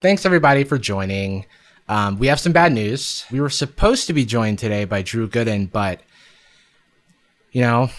Thanks everybody for joining. Um, we have some bad news. We were supposed to be joined today by Drew Gooden, but you know,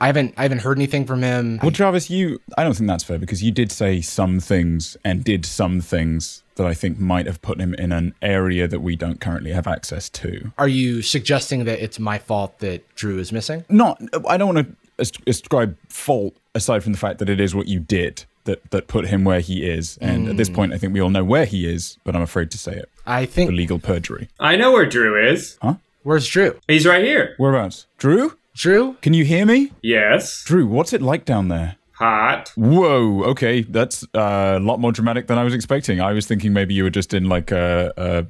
I haven't I haven't heard anything from him. Well, Jarvis, you I don't think that's fair because you did say some things and did some things that I think might have put him in an area that we don't currently have access to. Are you suggesting that it's my fault that Drew is missing? Not I don't want to ascribe fault aside from the fact that it is what you did that that put him where he is. And mm. at this point I think we all know where he is, but I'm afraid to say it. I think for legal perjury. I know where Drew is. Huh? Where's Drew? He's right here. Whereabouts? Drew? Drew? Can you hear me? Yes. Drew, what's it like down there? Hot. Whoa. Okay, that's uh, a lot more dramatic than I was expecting. I was thinking maybe you were just in like a, a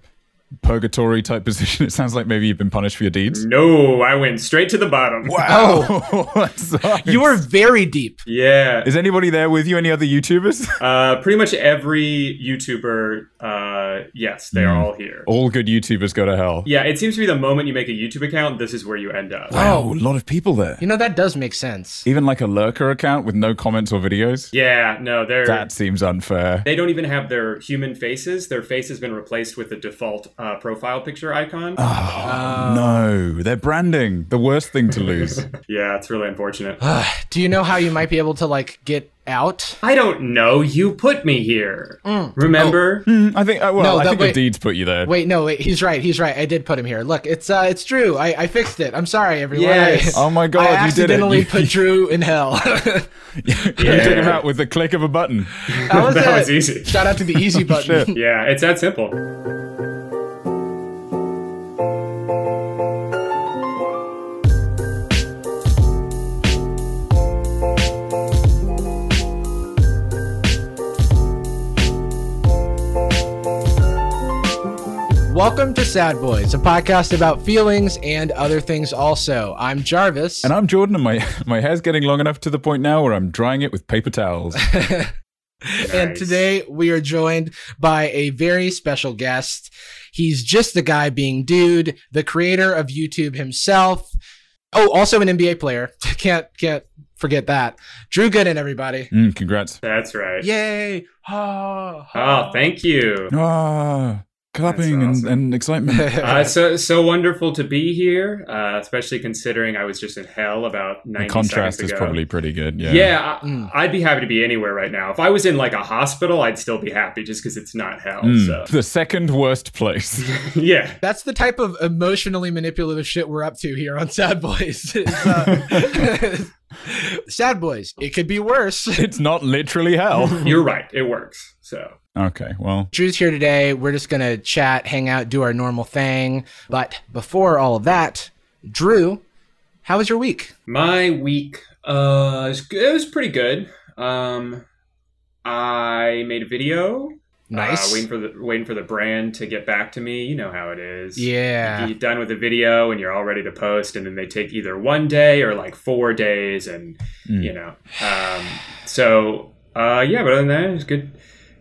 purgatory type position. It sounds like maybe you've been punished for your deeds. No, I went straight to the bottom. Wow. you were very deep. Yeah. Is anybody there with you? Any other YouTubers? Uh, pretty much every YouTuber. Uh, yes, they mm. are all here. All good YouTubers go to hell. Yeah, it seems to be the moment you make a YouTube account, this is where you end up. Wow, a lot of people there. You know that does make sense. Even like a lurker account with no comments or videos. Yeah, no, they're that seems unfair. They don't even have their human faces. Their face has been replaced with the default uh, profile picture icon. Oh, uh, no, they're branding. The worst thing to lose. yeah, it's really unfortunate. Do you know how you might be able to like get out? I don't know. You put me here. Mm. Remember? Oh. Mm, I think. Uh, well, no, I think wait, deeds put you there. Wait, no, wait. He's right. He's right. I did put him here. Look, it's uh, it's Drew. I, I fixed it. I'm sorry, everyone. Yes. I, oh my god, I you did it. accidentally put Drew in hell. you took him out with the click of a button. That was, that was easy. Shout out to the easy button. yeah, it's that simple. Welcome to Sad Boys, a podcast about feelings and other things also. I'm Jarvis. And I'm Jordan, and my, my hair's getting long enough to the point now where I'm drying it with paper towels. nice. And today we are joined by a very special guest. He's just the guy being dude, the creator of YouTube himself. Oh, also an NBA player. can't can't forget that. Drew Gooden, everybody. Mm, congrats. That's right. Yay. Oh, oh thank you. Oh clapping awesome. and, and, excitement. uh, so so wonderful to be here, uh, especially considering I was just in hell about 90 The contrast is probably pretty good. Yeah, yeah. Mm. I, would be happy to be anywhere right now. If I was in like a hospital, I'd still be happy just because it's not hell. Mm. So. The second worst place. yeah, that's the type of emotionally manipulative shit we're up to here on Sad Boys. Uh, Sad Boys. It could be worse. It's not literally hell. You're right. It works. So. Okay, well. Drew's here today. We're just going to chat, hang out, do our normal thing. But before all of that, Drew, how was your week? My week, uh, it was pretty good. Um, I made a video. Nice. Uh, waiting for the waiting for the brand to get back to me. You know how it is. Yeah. You get done with the video and you're all ready to post, and then they take either one day or like four days, and mm. you know. Um, so uh, yeah, but other than that, it was good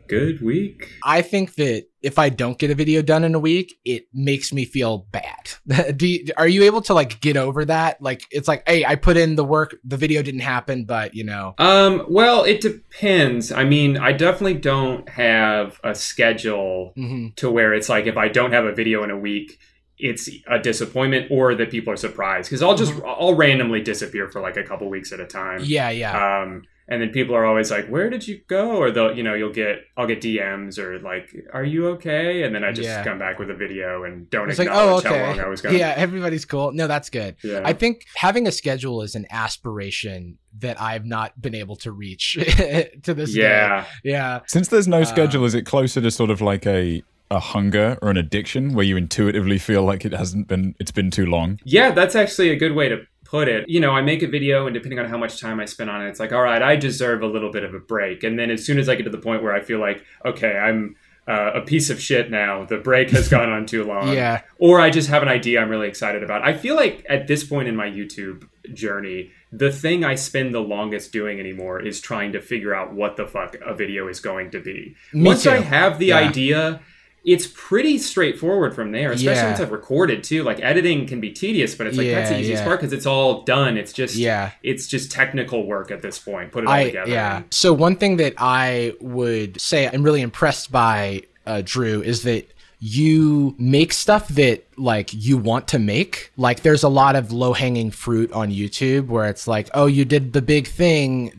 good week. I think that if I don't get a video done in a week, it makes me feel bad. you, are you able to like get over that? Like it's like, hey, I put in the work, the video didn't happen, but you know. Um, well, it depends. I mean, I definitely don't have a schedule mm-hmm. to where it's like if I don't have a video in a week, it's a disappointment or that people are surprised because I'll just mm-hmm. I'll randomly disappear for like a couple weeks at a time. Yeah, yeah. Um, and then people are always like where did you go or they'll you know you'll get i'll get dms or like are you okay and then i just yeah. come back with a video and don't it's acknowledge like, oh, okay. how long i was gone yeah everybody's cool no that's good yeah. i think having a schedule is an aspiration that i've not been able to reach to this yeah day. yeah Yeah. since there's no uh, schedule is it closer to sort of like a a hunger or an addiction where you intuitively feel like it hasn't been it's been too long yeah that's actually a good way to put it, you know, I make a video and depending on how much time I spend on it, it's like, all right, I deserve a little bit of a break. And then as soon as I get to the point where I feel like, okay, I'm uh, a piece of shit now, the break has gone on too long. yeah. Or I just have an idea I'm really excited about. I feel like at this point in my YouTube journey, the thing I spend the longest doing anymore is trying to figure out what the fuck a video is going to be. Me Once too. I have the yeah. idea, it's pretty straightforward from there, especially Yeah. once I've recorded too. Like editing can be tedious, but it's like that's the easiest yeah. part because it's all done. It's just Yeah. it's just technical work at this point. Put it all I together. yeah. So one thing that I would say I'm really impressed by uh, Drew is that you make stuff that like you want to make. Like there's a lot of low hanging fruit on YouTube where it's like, oh, you did the big thing,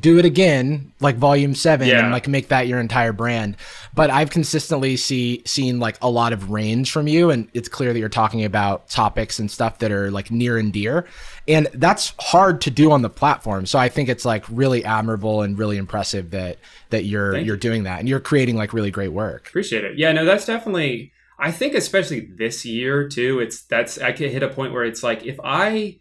do it again, like Volume Seven, Yeah. and like make that your entire brand. But I've consistently see seen like a lot of range from you, and it's clear that you're talking about topics and stuff that are like near and dear, and that's hard to do on the platform. So I think it's like really admirable and really impressive that that you're Thank you're you. doing that and you're creating like really great work. Appreciate it. Yeah, no, that's definitely. I think especially this year too. It's that's I could hit a point where it's like if I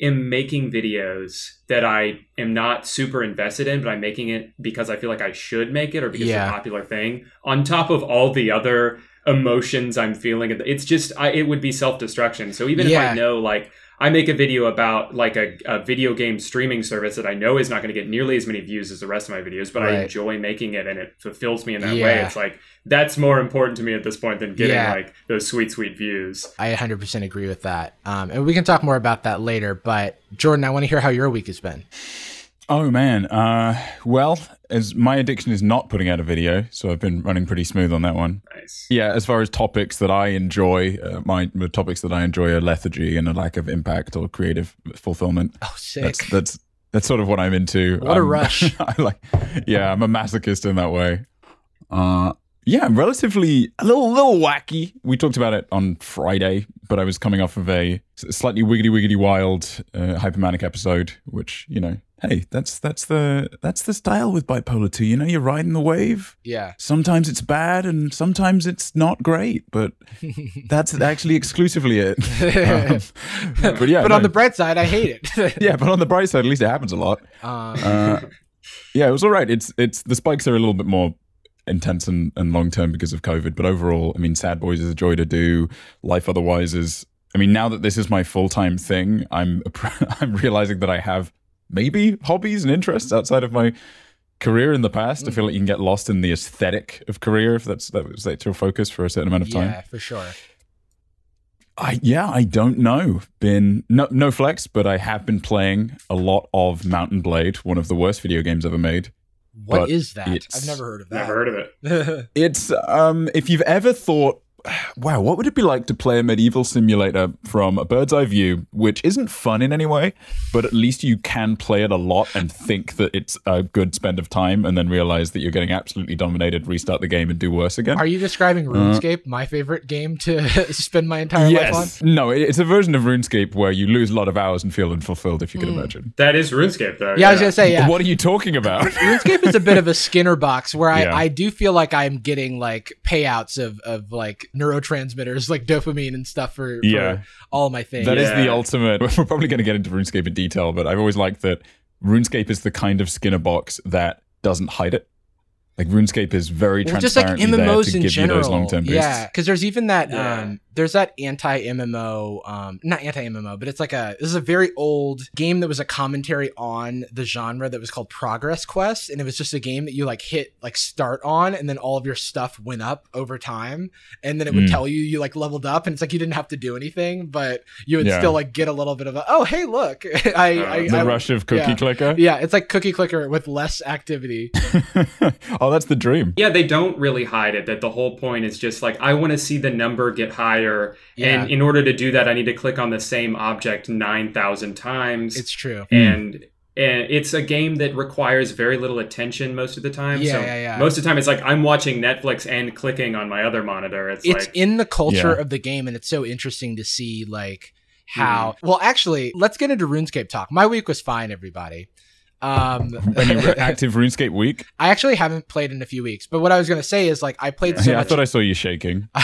am making videos that I am not super invested in, but I'm making it because I feel like I should make it or because Yeah. it's a popular thing. On top of all the other emotions I'm feeling, it's just I, it would be self destruction. So even if I know like. I make a video about like a, a video game streaming service that I know is not going to get nearly as many views as the rest of my videos, but I enjoy making it and it fulfills me in that way. It's like that's more important to me at this point than getting Yeah. like those sweet, sweet views. I 100% agree with that. Um, and we can talk more about that later. But Jordan, I want to hear how your week has been. Oh man. Uh, well, as my addiction is not putting out a video, so I've been running pretty smooth on that one. Nice. Yeah, as far as topics that I enjoy, uh, my the topics that I enjoy are lethargy and a lack of impact or creative fulfillment. Oh, sick. That's that's that's sort of what I'm into. What a Um, rush. I like, yeah, I'm a masochist in that way. Uh, yeah, I'm relatively a little little wacky. We talked about it on Friday, but I was coming off of a slightly wiggity wiggity wild uh, hypermanic episode, which you know, hey, that's that's the that's the style with bipolar two. You know, you're riding the wave. yeah. Sometimes it's bad, and sometimes it's not great, but that's actually exclusively it. Um, but yeah, but on the bright side, I hate it. yeah, but on the bright side, at least it happens a lot. Um, Uh, yeah, it was all right. It's it's the spikes are a little bit more intense and, and long term because of COVID, but overall, I mean, Sad Boys is a joy to do. Life otherwise is. I mean, now that this is my full time thing, I'm I'm realizing that I have maybe hobbies and interests outside of my career in the past. I feel like you can get lost in the aesthetic of career if that's that was that's your focus for a certain amount of time. yeah, for sure. I yeah, I don't know. Been no no flex, but I have been playing a lot of Mount and Blade, one of the worst video games ever made. What But is that? I've never heard of that. Never heard of it. it. It's um if you've ever thought wow, what would it be like to play a medieval simulator from a bird's eye view, which isn't fun in any way, but at least you can play it a lot and think that it's a good spend of time and then realize that you're getting absolutely dominated, restart the game and do worse again? Are you describing uh, RuneScape, my favorite game to spend my entire life on? yes. No, it's a version of RuneScape where you lose a lot of hours and feel unfulfilled, if you can hmm. imagine. That is RuneScape, though. Yeah, I was gonna say yeah. What are you talking about? RuneScape is a bit of a Skinner box where I, Yeah. I do feel like I'm getting like payouts of, of like neurotransmitters like dopamine and stuff for, for Yeah. all my things. That is the ultimate. We're probably going to get into RuneScape in detail, but I've always liked that RuneScape is the kind of Skinner box that doesn't hide it. Like RuneScape is very well, just like transparently there MMOs to in give general. you those long-term boosts. Yeah, because there's even that Yeah. um, there's that anti MMO, um, not anti MMO, but it's like a this is a very old game that was a commentary on the genre that was called Progress Quest, and it was just a game that you like hit like start on, and then all of your stuff went up over time, and then it would Mm. tell you you like leveled up, and it's like you didn't have to do anything, but you would Yeah. still like get a little bit of a oh hey look I, Uh, I, The I rush of cookie yeah. clicker. yeah it's like cookie clicker with less activity oh, that's the dream. Yeah, they don't really hide it. That the whole point is just like I want to see the number get higher, and in order to do that, I need to click on the same object nine thousand times. it's true hmm. and and it's a game that requires very little attention most of the time. Yeah, so yeah, yeah. most of the time, it's like I'm watching Netflix and clicking on my other monitor. It's, it's like in the culture Yeah. of the game and it's so interesting to see like hmm. how well actually let's get into runescape talk my week was fine everybody um When you were active RuneScape week, i actually haven't played in a few weeks but what i was going to say is like i played so yeah, I much thought I saw you shaking.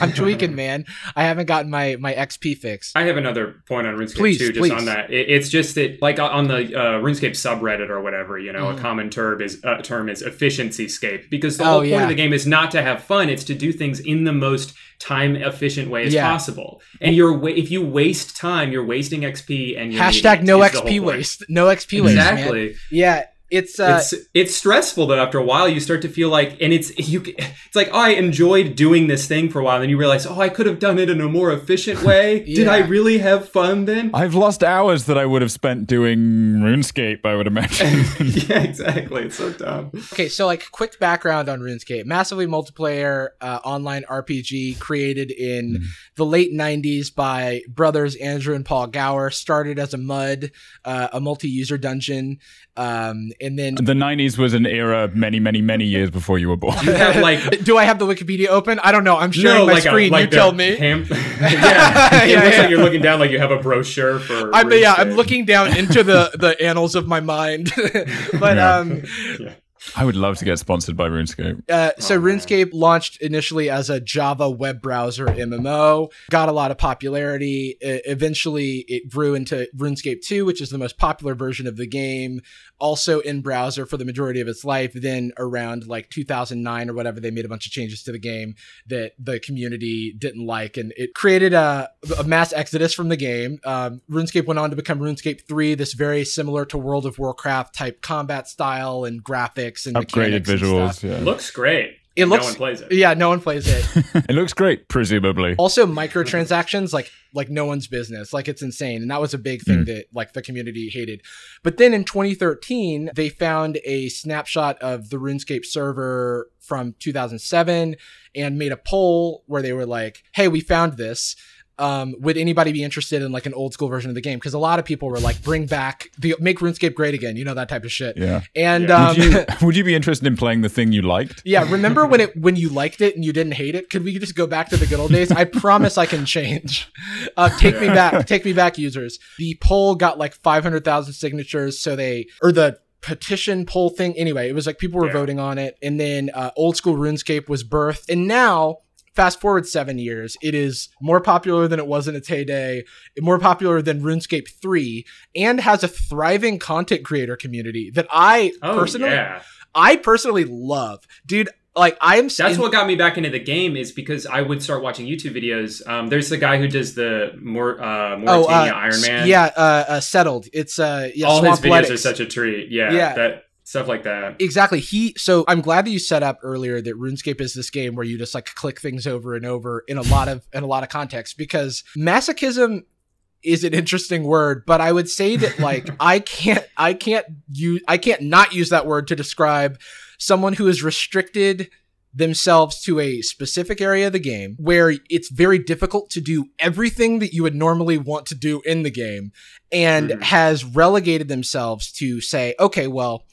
i'm tweaking man i haven't gotten my my xp fix I have another point on RuneScape Please, too, just please. on that. It, it's just that, like on the uh, RuneScape subreddit or whatever, you know, Mhm. a common term is uh, term is efficiency scape because the Oh, whole point yeah. of the game is not to have fun; it's to do things in the most time efficient way as Yeah. possible. And you're wa- if you waste time, you're wasting XP and you're hashtag no is the whole xp waste no xp waste. Exactly. yeah it's uh, it's it's stressful though. After a while, you start to feel like, and it's you. It's like oh, I enjoyed doing this thing for a while, and then you realize, oh, I could have done it in a more efficient way. yeah. Did I really have fun then? I've lost hours that I would have spent doing RuneScape. I would imagine. yeah, exactly. It's so dumb. Okay, so like quick background on RuneScape: massively multiplayer uh, online RPG created in mm. the late '90s by brothers Andrew and Paul Gower. Started as a MUD, uh, a multi-user dungeon. Um, and then the 90s was an era many, many, many years before you were born. You have like, do I have the Wikipedia open? I don't know. I'm sharing no, my like screen. A, like you tell me. Ham- yeah, it yeah, looks yeah. like you're looking down, like you have a brochure for. I'm yeah, I'm looking down into the the annals of my mind, but yeah. um. Yeah. I would love to get sponsored by RuneScape. Uh, so oh, RuneScape launched initially as a Java web browser MMO, got a lot of popularity. eventually, it grew into RuneScape 2, which is the most popular version of the game also in browser for the majority of its life. Then around like 2009 or whatever, they made a bunch of changes to the game that the community didn't like, and it created a, a mass exodus from the game. Um, RuneScape went on to become RuneScape 3, this very similar to World of Warcraft type combat style and graphics and upgraded visuals. Yeah. Looks great. It looks. No one plays it. Yeah, no one plays it. it looks great, presumably. Also, microtransactions, like like no one's business. Like it's insane, and that was a big thing mm. that like the community hated. But then in 2013, they found a snapshot of the RuneScape server from 2007 and made a poll where they were like, "Hey, we found this." Um, would anybody be interested in like an old school version of the game? Because a lot of people were like, bring back the make RuneScape great again, you know that type of shit. Yeah. And yeah. Um, would, you, would, you, be interested in playing the thing you liked? Yeah. Remember when it when you liked it and you didn't hate it? Could we just go back to the good old days? I promise I can change. Uh, take me back. Take me back, users. The poll got like five hundred thousand signatures, so they or the petition poll thing. Anyway, it was like people were yeah. voting on it, and then uh, old school RuneScape was birthed, and now Fast forward seven years, it is more popular than it was in its heyday, more popular than RuneScape 3, and has a thriving content creator community that I oh, personally, yeah. I personally love. Dude, like I am. That's in- what got me back into the game is because I would start watching YouTube videos. Um, there's the guy who does the more uh, Morytania oh, uh, Iron Man. Yeah, uh, uh, settled. It's uh, yeah, all his videos are such a treat. Yeah, yeah. That stuff like that. Exactly. He so I'm glad that you set up earlier that RuneScape is this game where you just like click things over and over in a lot of in a lot of context because masochism is an interesting word, but I would say that like I can't I can't use I can't not use that word to describe someone who is restricted themselves to a specific area of the game where it's very difficult to do everything that you would normally want to do in the game and mm-hmm. has relegated themselves to say, okay, well,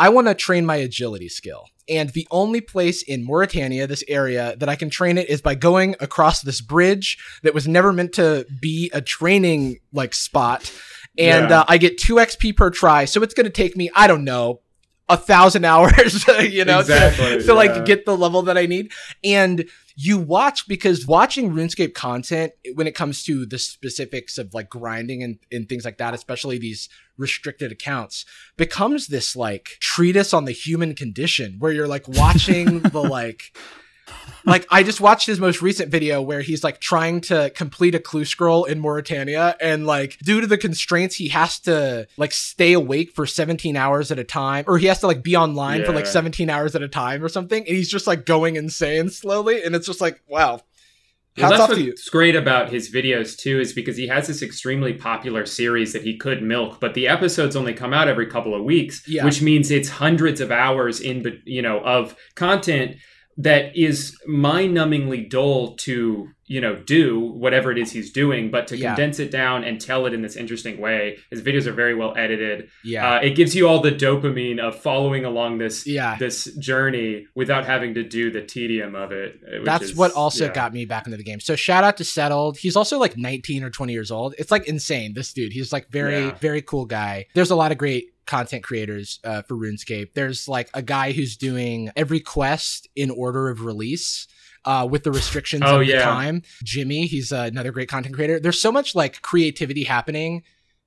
I want to train my agility skill. And the only place in Morytania, this area, that I can train it is by going across this bridge that was never meant to be a training like spot. And yeah. uh, I get two XP per try. So it's going to take me, I don't know, a thousand hours, you know, exactly, to, to yeah. like get the level that I need. And you watch because watching RuneScape content when it comes to the specifics of like grinding and, and things like that, especially these restricted accounts, becomes this like treatise on the human condition where you're like watching the like like I just watched his most recent video where he's like trying to complete a clue scroll in Morytania and like due to the constraints he has to like stay awake for 17 hours at a time or he has to like be online yeah. for like 17 hours at a time or something and he's just like going insane slowly and it's just like wow. Well, that's what's great about his videos too, is because he has this extremely popular series that he could milk, but the episodes only come out every couple of weeks, yeah. which means it's hundreds of hours in, you know, of content that is mind-numbingly dull to you know do whatever it is he's doing but to yeah. condense it down and tell it in this interesting way. His videos are very well edited. Yeah. Uh, it gives you all the dopamine of following along this yeah. this journey without having to do the tedium of it that's is, what also yeah. got me back into the game. So shout out to settled. He's also like 19 or 20 years old. It's like insane this dude. He's like very very cool guy. There's a lot of great content creators uh, for RuneScape. There's like a guy who's doing every quest in order of release. Uh, with the restrictions oh, of yeah. the time, Jimmy, he's uh, another great content creator. There's so much like creativity happening,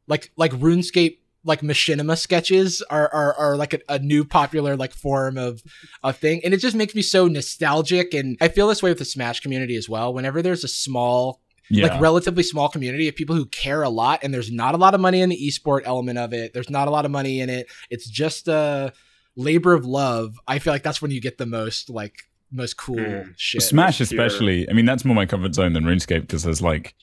like like RuneScape like machinima sketches are are, are like a, a, new popular like form of a thing and it just makes me so nostalgic and i feel this way with the smash community as well whenever there's a small yeah. like relatively small community of people who care a lot and there's not a lot of money in the esport element of it there's not a lot of money in it it's just a labor of love i feel like that's when you get the most like most cool mm. shit smash especially i mean that's more my comfort zone than runescape because there's like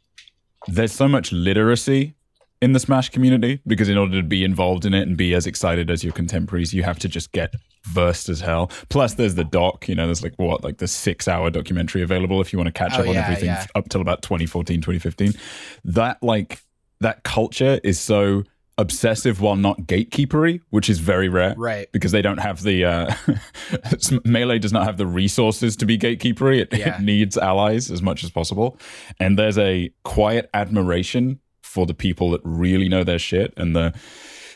there's so much literacy in the Smash community because in order to be involved in it and be as excited as your contemporaries, you have to just get versed as hell. Plus, there's the doc. You know, there's like what, like the six-hour documentary available if you want to catch oh, up on everything yeah. up till about 2014, 2015. That like that culture is so obsessive while not gatekeepery, which is very rare. Right. Because they don't have the uh, melee does not have the resources to be gatekeepery. It, yeah. it needs allies as much as possible, and there's a quiet admiration for the people that really know their shit and the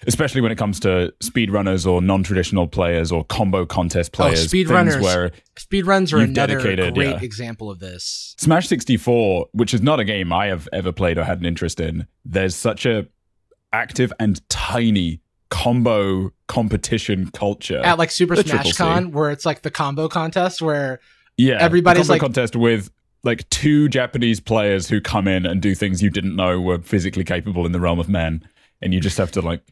especially when it comes to speedrunners or non-traditional players or combo contest oh, players. Oh, speedrunners, where speedruns are another great yeah. example of this. Smash 64, which is not a game I have ever played or had an interest in, there's such a active and tiny combo competition culture at like Super Smash Con, where it's like the combo contest where yeah, everybody's like contest with like two Japanese players who come in and do things you didn't know were physically capable in the realm of men, and you just have to like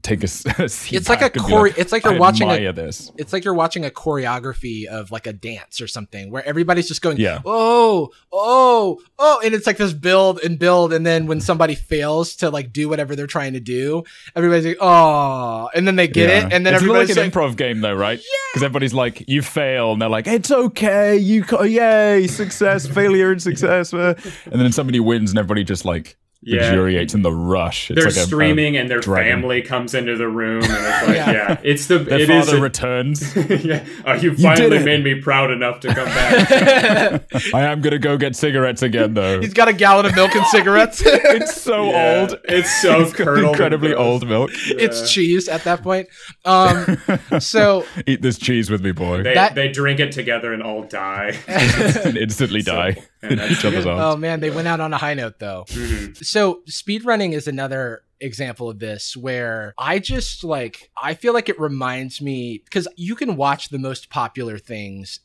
take a, a it's like a chore- like, it's like you're I watching a, this. it's like you're watching a choreography of like a dance or something where everybody's just going yeah. oh oh oh and it's like this build and build and then when somebody fails to like do whatever they're trying to do everybody's like oh and then they get yeah. it and then it's everybody's like an improv game though right because yeah. everybody's like you fail and they're like it's okay you yay success failure and success and then somebody wins and everybody just like yeah. luxuriates in the rush. It's they're like streaming, a, a and their dragon. family comes into the room, and it's like, yeah. yeah, it's the their it father a, returns. yeah, oh, you finally you made me proud enough to come back. I am gonna go get cigarettes again, though. He's got a gallon of milk and cigarettes. it's so yeah, old. It's so incredibly old milk. It's cheese at that point. Um, so eat this cheese with me, boy. They, that, they drink it together and all die and instantly so, die in each other's arms. Oh man, they went out on a high note though. Mm-hmm. So speedrunning is another example of this where I just like I feel like it reminds me because you can watch the most popular things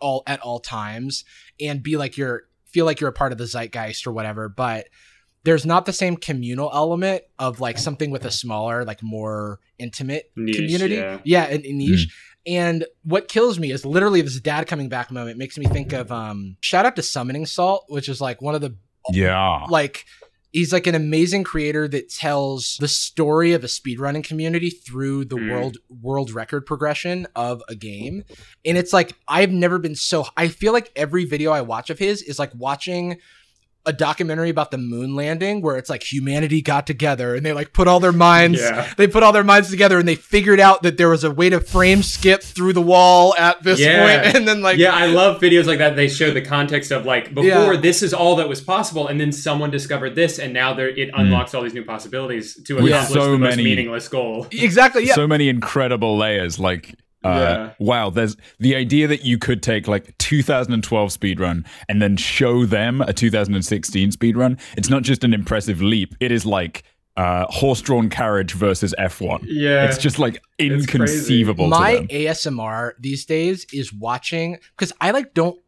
all at all times and be like you're feel like you're a part of the zeitgeist or whatever, but there's not the same communal element of like something with a smaller, like more intimate niche, community. Yeah, yeah and, and niche. Mm. And what kills me is literally this dad coming back moment makes me think of um shout out to Summoning Salt, which is like one of the yeah like he's like an amazing creator that tells the story of a speedrunning community through the mm. world world record progression of a game and it's like i've never been so i feel like every video i watch of his is like watching a documentary about the moon landing where it's like humanity got together and they like put all their minds yeah. they put all their minds together and they figured out that there was a way to frame skip through the wall at this yeah. point and then like yeah i love videos like that they show the context of like before yeah. this is all that was possible and then someone discovered this and now there it hmm. unlocks mm. all these new possibilities to accomplish so the many, most meaningless goal exactly yeah so many incredible layers like uh, yeah. Wow, there's the idea that you could take like 2012 speedrun and then show them a 2016 speedrun. It's not just an impressive leap; it is like uh, horse-drawn carriage versus F1. Yeah, it's just like inconceivable. My ASMR these days is watching because I like don't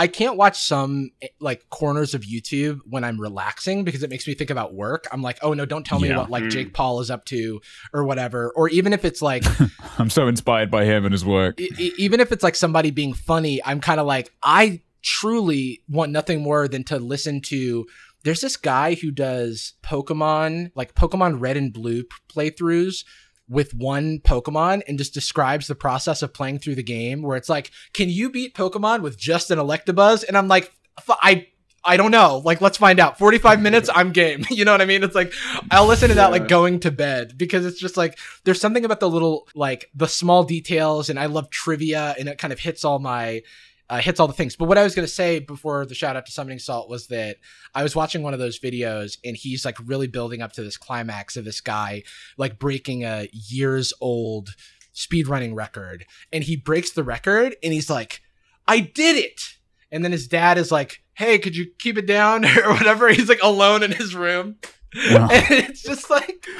I can't watch some eh, like corners of YouTube when I'm relaxing because it makes me think about work. I'm like, oh no, don't tell me yeah. what like mm. Jake Paul is up to or whatever. Or even if it's like, I'm so inspired by him and his work. E- even if it's like somebody being funny, I'm kind of like, I truly want nothing more than to listen to. There's this guy who does Pokemon, like Pokemon Red and Blue playthroughs with one Pokemon and just describes the process of playing through the game where it's like, can you beat Pokemon with just an Electabuzz? And I'm like, I I don't know. Like, let's find out. 45 minutes, I'm game. You know what I mean? It's like, I'll listen to that like going to bed because it's just like, there's something about the little, like, the small details. And I love trivia and it kind of hits all my uh, hits all the things. But what I was going to say before the shout out to Summoning Salt was that I was watching one of those videos and he's like really building up to this climax of this guy like breaking a years old speedrunning record. And he breaks the record and he's like, I did it. And then his dad is like, Hey, could you keep it down or whatever? He's like alone in his room. And it's just like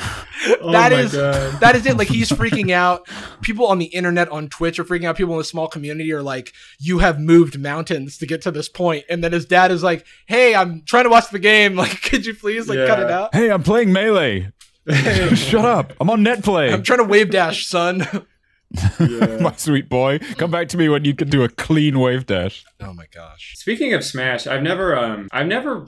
Oh that my is God. that is it. Like he's freaking out. People on the internet on Twitch are freaking out. People in a small community are like, "You have moved mountains to get to this point." And then his dad is like, "Hey, I'm trying to watch the game. Like, could you please like cut it out? Hey, I'm playing Melee. Shut up. I'm on Netplay. I'm trying to wave dash, son." My sweet boy. Come back to me when you can do a clean wave dash. oh my gosh. Speaking of Smash, I've never um I've never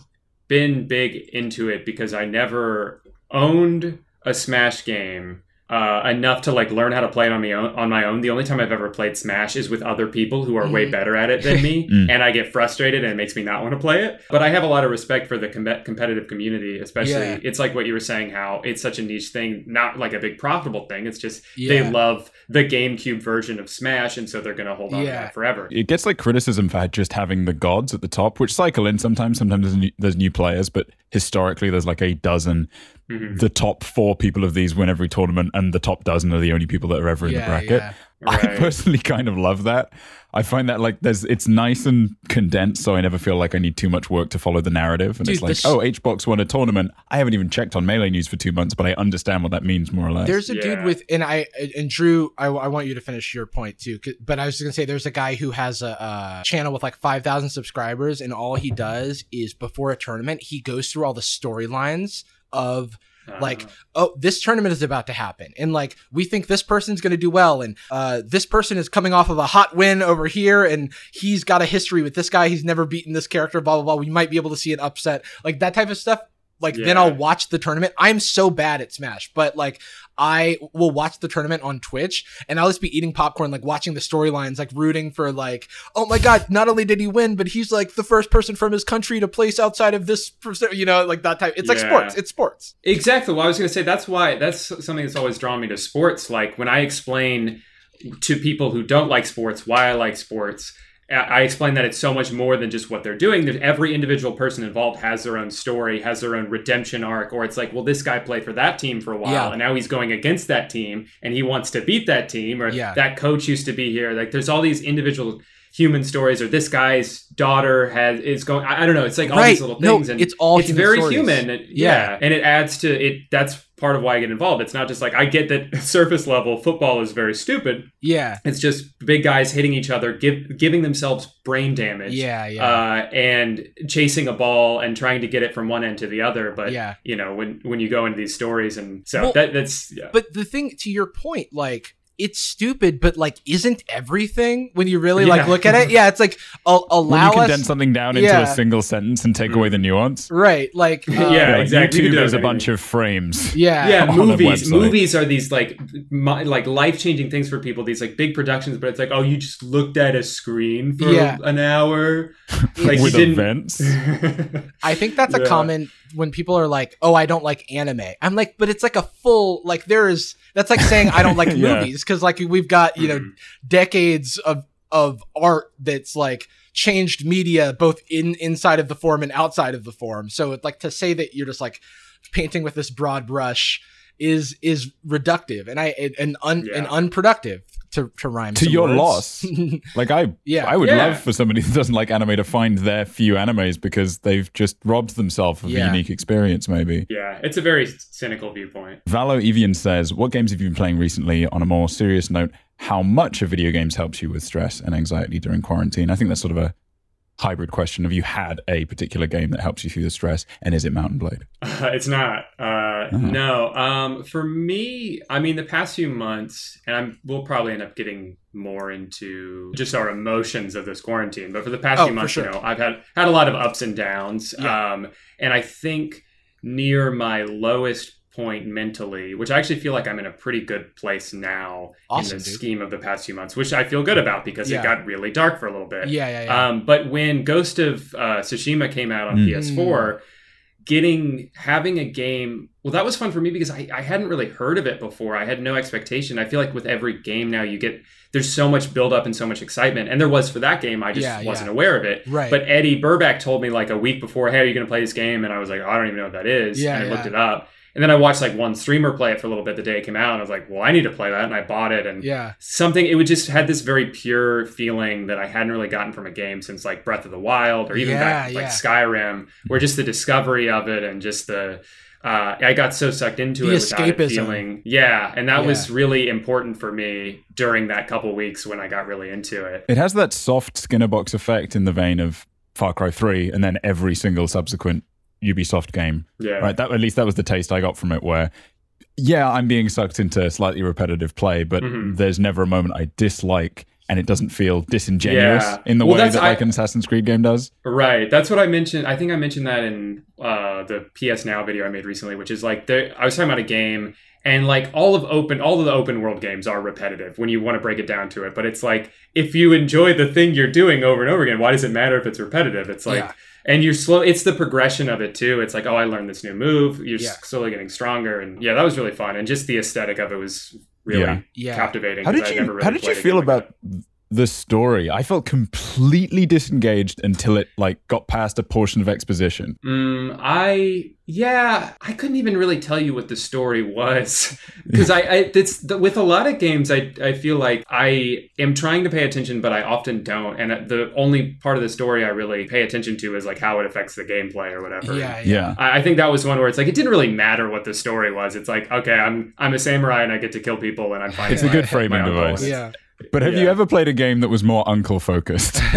been big into it because I never owned a Smash game uh, enough to like learn how to play it on my own. On my own, the only time I've ever played Smash is with other people who are way Mhm. better at it than me, Mm. and I get frustrated and it makes me not want to play it. But I have a lot of respect for the com- competitive community, especially. Yeah. It's like what you were saying, how it's such a niche thing, not like a big profitable thing. It's just Yeah. they love the GameCube version of Smash, and so they're going to hold on to that forever. It gets like criticism for just having the gods at the top, which cycle in sometimes. Sometimes there's new, there's new players, but historically there's like a dozen. Mhm. The top four people of these win every tournament, and the top dozen are the only people that are ever in the bracket. yeah. I personally kind of love that. I find that like there's it's nice and condensed, so I never feel like I need too much work to follow the narrative. And Dude, it's like, this- oh, HBox won a tournament. I haven't even checked on Melee News for two months, but I understand what that means more or less. There's a dude with, and I and Drew, I, I want you to finish your point too, But I was gonna say, there's a guy who has a, a channel with like five thousand subscribers, and all he does is before a tournament, he goes through all the storylines of like Uh, oh this tournament is about to happen. And like we think this person's going to do well. And uh this person is coming off of a hot win over here. And he's got a history with this guy. He's never beaten this character blah blah blah. We might be able to see an upset. Like that type of stuff like then I'll watch the tournament. I'm so bad at Smash, but like I will watch the tournament on Twitch and I'll just be eating popcorn, like watching the storylines, like rooting for like, oh my god, not only did he win, but he's like the first person from his country to place outside of this, you know, like that type. It's like sports. It's sports. Exactly. Well, I was going to say that's why that's something that's always drawn me to sports. Like when I explain to people who don't like sports why I like sports, I explain that it's so much more than just what they're doing. That every individual person involved has their own story, has their own redemption arc, or it's like, well, this guy played for that team for a while, Yeah. and now he's going against that team, and he wants to beat that team, or Yeah. that coach used to be here. Like, there's all these individual human stories, or this guy's daughter has is going. I, I don't know. It's like all right. these little no, things, and it's all it's human very stories. human. and- Yeah. yeah, and it adds to it. That's part of why I get involved. It's not just like I get that surface level football is very stupid. Yeah. It's just big guys hitting each other, give, giving themselves brain damage. Yeah. Yeah. Uh, and chasing a ball and trying to get it from one end to the other, but Yeah. you know when when you go into these stories, and so Well, that that's yeah. But the thing to your point, like it's stupid, but like isn't everything when you really like look at it? Yeah, it's like al- when you condense us. something down into a single sentence and take Mm. away the nuance. Right, like uh, Yeah, exactly. You can YouTube do that is a bunch of frames. yeah, yeah, movies. Movies are these like mi- like life changing things for people. These like big productions, but it's like, oh, you just looked at a screen for Yeah. an hour, like with you didn't. events. I think that's a common when people are like, "Oh, I don't like anime." I'm like, but it's like a full like there is that's like saying I don't like Yeah. movies because like we've got you know Mhm. decades of of art that's like changed media both in inside of the form and outside of the form. So it's like to say that you're just like painting with this broad brush is is reductive and I and un, and unproductive to to rhyme To your words. loss. Like I, Yeah. I would Yeah. love for somebody who doesn't like anime to find their few animes because they've just robbed themselves of Yeah. a unique experience. Maybe. yeah, it's a very cynical viewpoint. Valo Evian says, "What games have you been playing recently?" On a more serious note, how much of video games helps you with stress and anxiety during quarantine? I think that's sort of a hybrid question. Have you had a particular game that helps you through the stress, and is it Mount and Blade? Uh, it's not. Uh, Uh-huh. No. Um, for me, I mean, the past few months, and I'm, we'll probably end up getting more into just our emotions of this quarantine. But for the past Oh, few months, sure. you know, I've had had a lot of ups and downs. Yeah. Um, and I think near my lowest point mentally, which I actually feel like I'm in a pretty good place now Awesome, in the dude. scheme of the past few months, which I feel good about because Yeah. it got really dark for a little bit. Yeah, yeah, yeah. Um, but when Ghost of uh, Tsushima came out on Mm. PS4, getting having a game, well, that was fun for me because I, I hadn't really heard of it before. I had no expectation. I feel like with every game now, you get there's so much build up and so much excitement, and there was for that game. I just Yeah, wasn't yeah. aware of it. right. But Eddie Burback told me like a week before, "Hey, are you going to play this game?" And I was like, oh, "I don't even know what that is." Yeah, and I looked it up, And then I watched like one streamer play it for a little bit the day it came out, and I was like, well, I need to play that, and I bought it, and yeah, something it would just had this very pure feeling that I hadn't really gotten from a game since like Breath of the Wild or even Yeah, back like yeah. Skyrim, where just the discovery of it and just the uh, I got so sucked into The it without it feeling yeah, and that was really important for me during that couple weeks when I got really into it. It has that soft Skinner box effect in the vein of Far Cry 3 and then every single subsequent Ubisoft game. Yeah, Right? That at least that was the taste I got from it where yeah, I'm being sucked into slightly repetitive play, but Mhm. there's never a moment I dislike and it doesn't feel disingenuous Yeah. in the Well, way that like I- an Assassin's Creed game does. Right. That's what I mentioned. I think I mentioned that in uh, the PS Now video I made recently, which is like there, I was talking about a game and like all of open all of the open world games are repetitive when you want to break it down to it. But it's like if you enjoy the thing you're doing over and over again, why does it matter if it's repetitive? It's like Yeah. And you're slow it's the progression of it too. It's like, oh I learned this new move, you're Yeah. slowly getting stronger and yeah, that was really fun. And just the aesthetic of it was really Yeah. yeah. captivating. How 'cause did you really how did you feel game like about the story? I felt completely disengaged until it like got past a portion of exposition. Mm, I yeah, I couldn't even really tell you what the story was because I, I it's the, with a lot of games I I feel like I am trying to pay attention but I often don't and uh, the only part of the story I really pay attention to is like how it affects the gameplay or whatever. yeah, yeah. Yeah. I I think that was one where it's like it didn't really matter what the story was. It's like okay, I'm I'm a samurai and I get to kill people and I'm finding It's a my- good framing my uncle and device. Yeah. But have you ever played a game that was more uncle focused?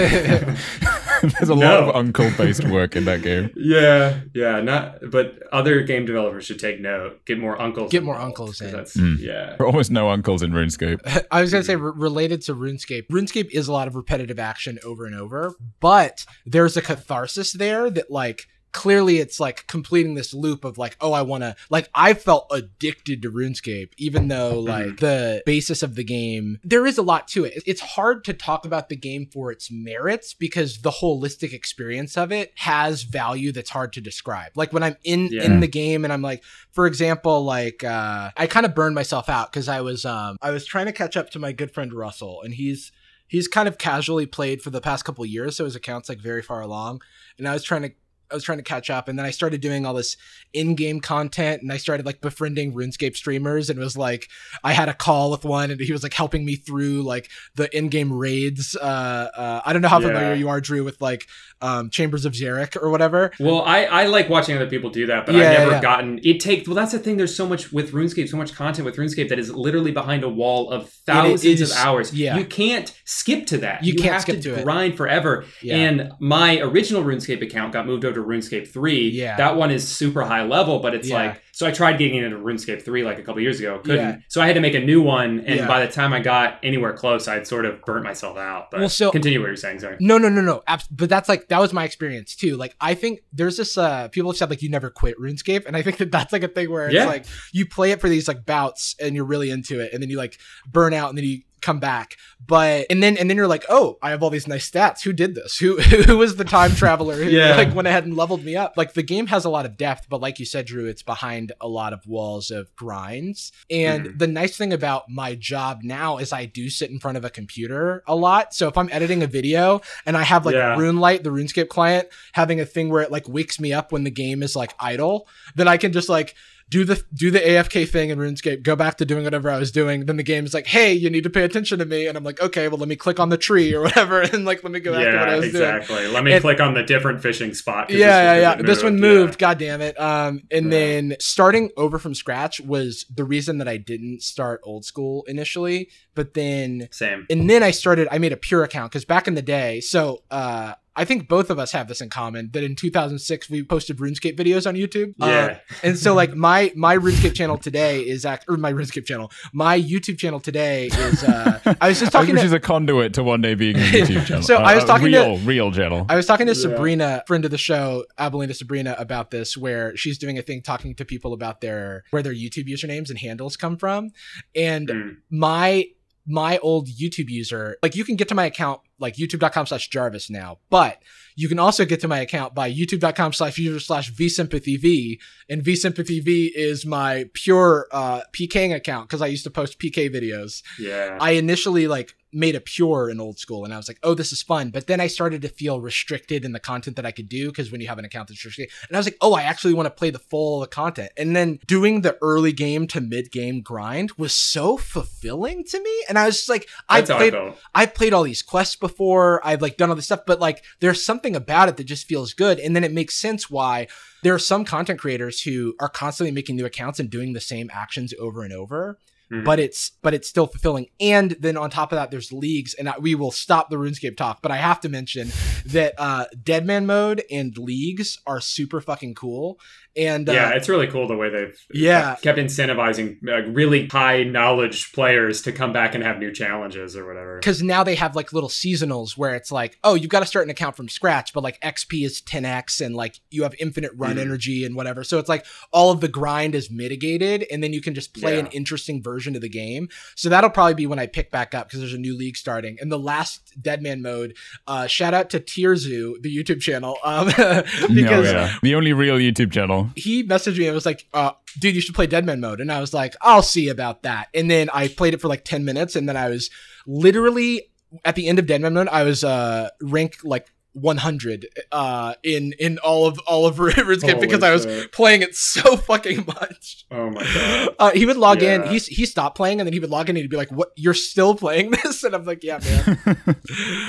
There's a lot of uncle based work in that game. Yeah, yeah, not. But other game developers should take note. Get more uncles. Get more uncles. in. That's Mm. yeah. There are almost no uncles in RuneScape. I was gonna say re- related to RuneScape. RuneScape is a lot of repetitive action over and over, but there's a catharsis there that like clearly it's like completing this loop of like, oh, I want to like I felt addicted to RuneScape, even though like the basis of the game there is a lot to it. It's hard to talk about the game for its merits because the holistic experience of it has value that's hard to describe. Like when I'm in Yeah. in the game and I'm like, for example, like uh, I kind of burned myself out because I was um I was trying to catch up to my good friend Russell, and he's he's kind of casually played for the past couple years, so his account's like very far along, and I was trying to. I was trying to catch up, and then I started doing all this in-game content, and I started like befriending RuneScape streamers, and it was like I had a call with one, and he was like helping me through like the in-game raids. Uh, uh I don't know how Yeah. familiar you are, Drew, with like um Chambers of Xeric or whatever. Well, I, I like watching other people do that, but Yeah, I've never yeah. gotten it. Takes well, that's the thing. There's so much with RuneScape, so much content with RuneScape that is literally behind a wall of thousands is- of hours. yeah. you can't skip to that. You can't have skip to, to it. grind forever. Yeah. And my original RuneScape account got moved over to RuneScape three. Yeah. that one is super high level, but it's like so. I tried getting into RuneScape three like a couple years ago, couldn't. Yeah. So I had to make a new one, and Yeah. by the time I got anywhere close, I'd sort of burnt myself out. But Well, so- continue what you're saying. Sorry. No, no, no, no. Abs- but that's like that was my experience too. Like I think there's this uh people have said like you never quit RuneScape, and I think that that's like a thing where it's Yeah. like you play it for these like bouts and you're really into it, and then you like burn out, and then you come back. But and then and then you're like, oh, I have all these nice stats. Who did this? Who who was the time traveler who Yeah. like went ahead and leveled me up? Like the game has a lot of depth, but like you said, Drew, it's behind a lot of walls of grinds. And Mhm. the nice thing about my job now is I do sit in front of a computer a lot. So if I'm editing a video and I have like Yeah. RuneLite, the RuneScape client, having a thing where it like wakes me up when the game is like idle, then I can just like do the do the AFK thing in RuneScape, go back to doing whatever I was doing. Then the game is like, hey, you need to pay attention to me, and I'm like, okay, well let me click on the tree or whatever, and like let me go back to what I Yeah, was doing. exactly. Let me And- click on the different fishing spot. Yeah, yeah, this yeah. one This one yeah. moved. God damn it. Um, and Yeah. then starting over from scratch was the reason that I didn't start old school initially. But then, Same. and then I started. I made a pure account because back in the day. So, uh, I think both of us have this in common that in 2006 we posted RuneScape videos on YouTube. Uh, Yeah. and so like my my RuneScape channel today is act or my RuneScape channel, my YouTube channel today is. Uh, I was just talking Which to is a conduit to one day being a YouTube channel. So Uh, I was a talking to- real, real channel. I was talking to Yeah. Sabrina, friend of the show, Abelina Sabrina, about this, where she's doing a thing talking to people about their where their YouTube usernames and handles come from. And Mm. my my old YouTube user, like you can get to my account like youtube.com slash Jarvis now, but you can also get to my account by youtube.com slash user slash vsympathyv. And vsympathyv is my pure uh PKing account because I used to post PK videos. Yeah. I initially like made a pure in old school and I was like, oh, this is fun. But then I started to feel restricted in the content that I could do because when you have an account that's restricted, and I was like, oh, I actually want to play the full the content. And then doing the early game to mid game grind was so fulfilling to me. And I was just like, I played, I've played all these quests before. I've like done all this stuff, but like there's something about it that just feels good. And then it makes sense why there are some content creators who are constantly making new accounts and doing the same actions over and over. Mm-hmm. But it's but it's still fulfilling, and then on top of that, there's leagues, and I, we will stop the RuneScape talk. But I have to mention that uh, Deadman mode and leagues are super fucking cool, and yeah, uh, it's really cool the way they've yeah kept incentivizing uh, really high knowledge players to come back and have new challenges or whatever. Because now they have like little seasonals where it's like, oh, you've got to start an account from scratch, but like XP is 10x and like you have infinite run mm. energy and whatever. So it's like all of the grind is mitigated, and then you can just play yeah. an interesting version of the game. So that'll probably be when I pick back up because there's a new league starting. And the last Deadman mode, uh, shout out to Tierzoo, the YouTube channel, um, because oh, yeah. the only real YouTube channel he messaged me and was like, uh, dude, you should play Deadman mode. And I was like, I'll see about that. And then I played it for like 10 minutes. And then I was literally at the end of Deadman mode, I was uh rank like 100 uh in in all of all of RuneScape because I was playing it so fucking much. Oh my god. Uh, he would log yeah. in, he he stopped playing and then he would log in and he'd be like, "What? You're still playing this?" And I'm like, "Yeah, man."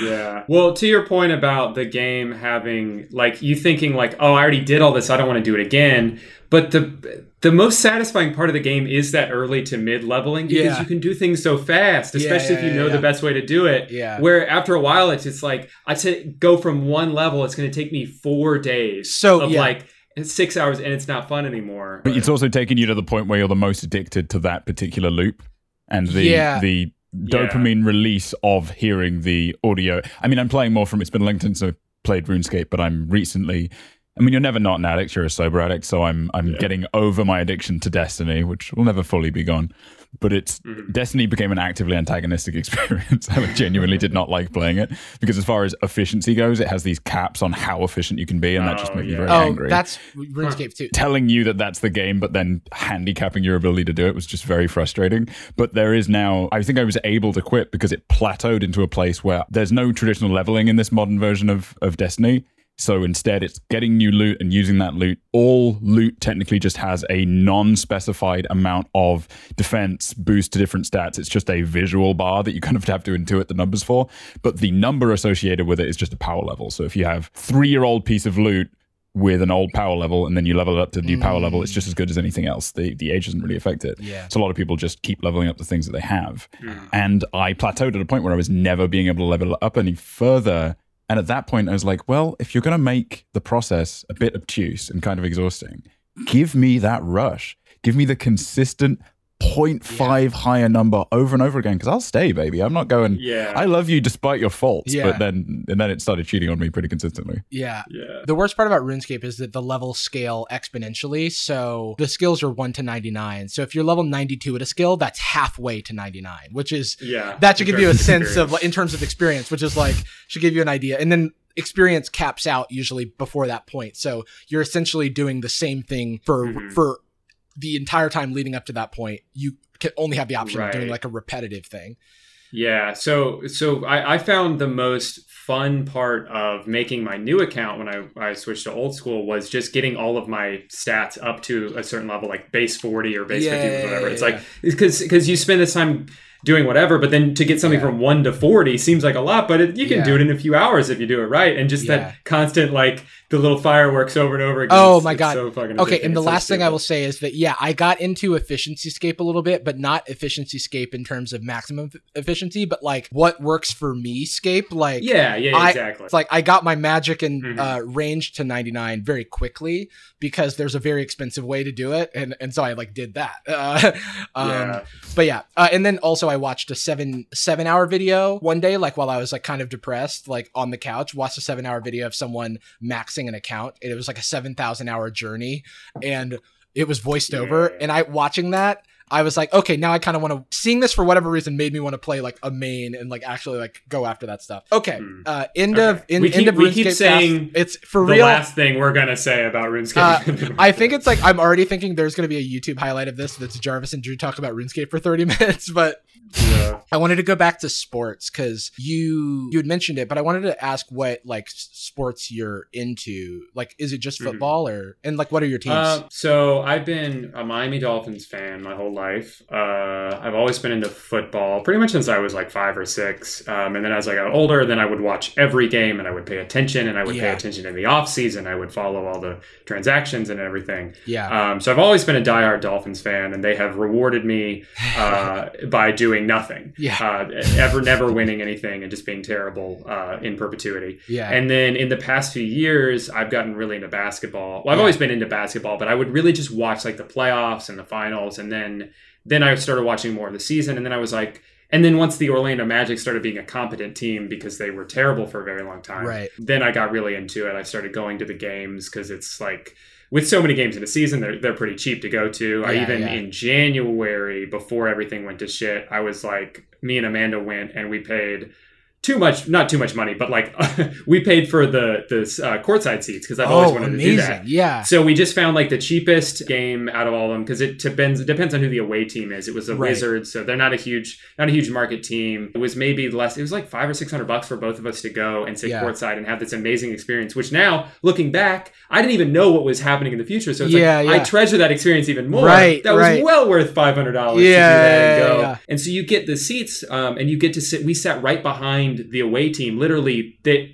yeah. Well, to your point about the game having like you thinking like, "Oh, I already did all this. I don't want to do it again." But the the most satisfying part of the game is that early to mid leveling because yeah. you can do things so fast, especially yeah, yeah, if you know the best way to do it. Yeah. Where after a while, it's just like I said, go from one level. It's going to take me four days. So of like six hours, and it's not fun anymore. But it's also taking you to the point where you're the most addicted to that particular loop, and the the dopamine release of hearing the audio. I mean, I'm playing more from. It's been a long time since I played RuneScape, but I'm recently I mean, you're never not an addict; you're a sober addict. So I'm I'm yeah. getting over my addiction to Destiny, which will never fully be gone. But it's mm-hmm. Destiny became an actively antagonistic experience. I genuinely did not like playing it because, as far as efficiency goes, it has these caps on how efficient you can be, and that just oh, makes yeah. me very oh, angry. That's RuneScape too. Telling you that that's the game, but then handicapping your ability to do it was just very frustrating. But there is now, I think I was able to quit because it plateaued into a place where there's no traditional leveling in this modern version of of Destiny so instead, it's getting new loot and using that loot. All loot technically just has a non specified amount of defense boost to different stats. It's just a visual bar that you kind of have to intuit the numbers for. But the number associated with it is just a power level. So if you have three year old piece of loot with an old power level and then you level it up to the new mm. power level, it's just as good as anything else. The the age doesn't really affect it. Yeah. So a lot of people just keep leveling up the things that they have. Mm. And I plateaued at a point where I was never being able to level it up any further and at that point, I was like, well, if you're going to make the process a bit obtuse and kind of exhausting, give me that rush. Give me the consistent 0.5 yeah. higher number over and over again because I'll stay, baby. I'm not going. Yeah. I love you despite your faults, yeah. but then and then it started cheating on me pretty consistently. Yeah. Yeah. The worst part about RuneScape is that the levels scale exponentially. So the skills are 1 to 99. So if you're level 92 at a skill, that's halfway to 99, which is yeah. That should give you a sense of in terms of experience, which is like should give you an idea. And then experience caps out usually before that point. So you're essentially doing the same thing for mm-hmm. for the entire time leading up to that point, you can only have the option right. of doing like a repetitive thing. Yeah. So so I, I, found the most fun part of making my new account when I, I switched to old school was just getting all of my stats up to a certain level, like base 40 or base yeah, 50 or whatever. Yeah, yeah, it's like because because you spend this time doing whatever. But then to get something yeah. from one to forty seems like a lot, but it, you can yeah. do it in a few hours if you do it right. And just yeah. that constant like the little fireworks over and over again. Oh my god! So okay, and the last so thing I will say is that yeah, I got into efficiency scape a little bit, but not efficiency scape in terms of maximum efficiency, but like what works for me scape. Like yeah, yeah, I, exactly. It's like I got my magic and mm-hmm. uh, range to ninety nine very quickly because there's a very expensive way to do it, and and so I like did that. Uh, um, yeah. But yeah, uh, and then also I watched a seven seven hour video one day, like while I was like kind of depressed, like on the couch, watched a seven hour video of someone maxing an account. And it was like a seven thousand hour journey, and it was voiced yeah. over. And I watching that, I was like, okay, now I kind of want to. Seeing this for whatever reason made me want to play like a main and like actually like go after that stuff. Okay, mm. uh, end okay. of in, we keep, end of we keep saying it's for real the real. last thing we're gonna say about RuneScape. Uh, I think it's like I'm already thinking there's gonna be a YouTube highlight of this that's Jarvis and Drew talk about RuneScape for 30 minutes, but yeah. I wanted to go back to sports because you you had mentioned it, but I wanted to ask what like sports you're into. Like, is it just mm-hmm. football mm-hmm. or and like what are your teams? Uh, so I've been a Miami Dolphins fan my whole life. Uh, I've always been into football pretty much since I was like five or six. Um, and then as I got older, then I would watch every game and I would pay attention and I would yeah. pay attention in the off season. I would follow all the transactions and everything. Yeah. Um, so I've always been a diehard Dolphins fan, and they have rewarded me uh, by doing nothing. Yeah. Uh, ever never winning anything and just being terrible uh, in perpetuity. Yeah. And then in the past few years, I've gotten really into basketball. Well, I've yeah. always been into basketball, but I would really just watch like the playoffs and the finals, and then then I started watching more of the season, and then I was like. And then once the Orlando Magic started being a competent team because they were terrible for a very long time, right. then I got really into it. I started going to the games because it's like with so many games in a season, they're they're pretty cheap to go to. Yeah, I even yeah. in January before everything went to shit, I was like, me and Amanda went and we paid too much, not too much money, but like we paid for the the uh, courtside seats because I've always oh, wanted amazing. to do that. Yeah. So we just found like the cheapest game out of all of them because it depends. It depends on who the away team is. It was the right. Wizards, so they're not a huge, not a huge market team. It was maybe less. It was like five or six hundred bucks for both of us to go and sit yeah. courtside and have this amazing experience. Which now, looking back, I didn't even know what was happening in the future. So it's yeah, like yeah. I treasure that experience even more. Right. That was well worth five hundred dollars yeah, to do that and go. And so you get the seats, um, and you get to sit. We sat right behind the away team literally the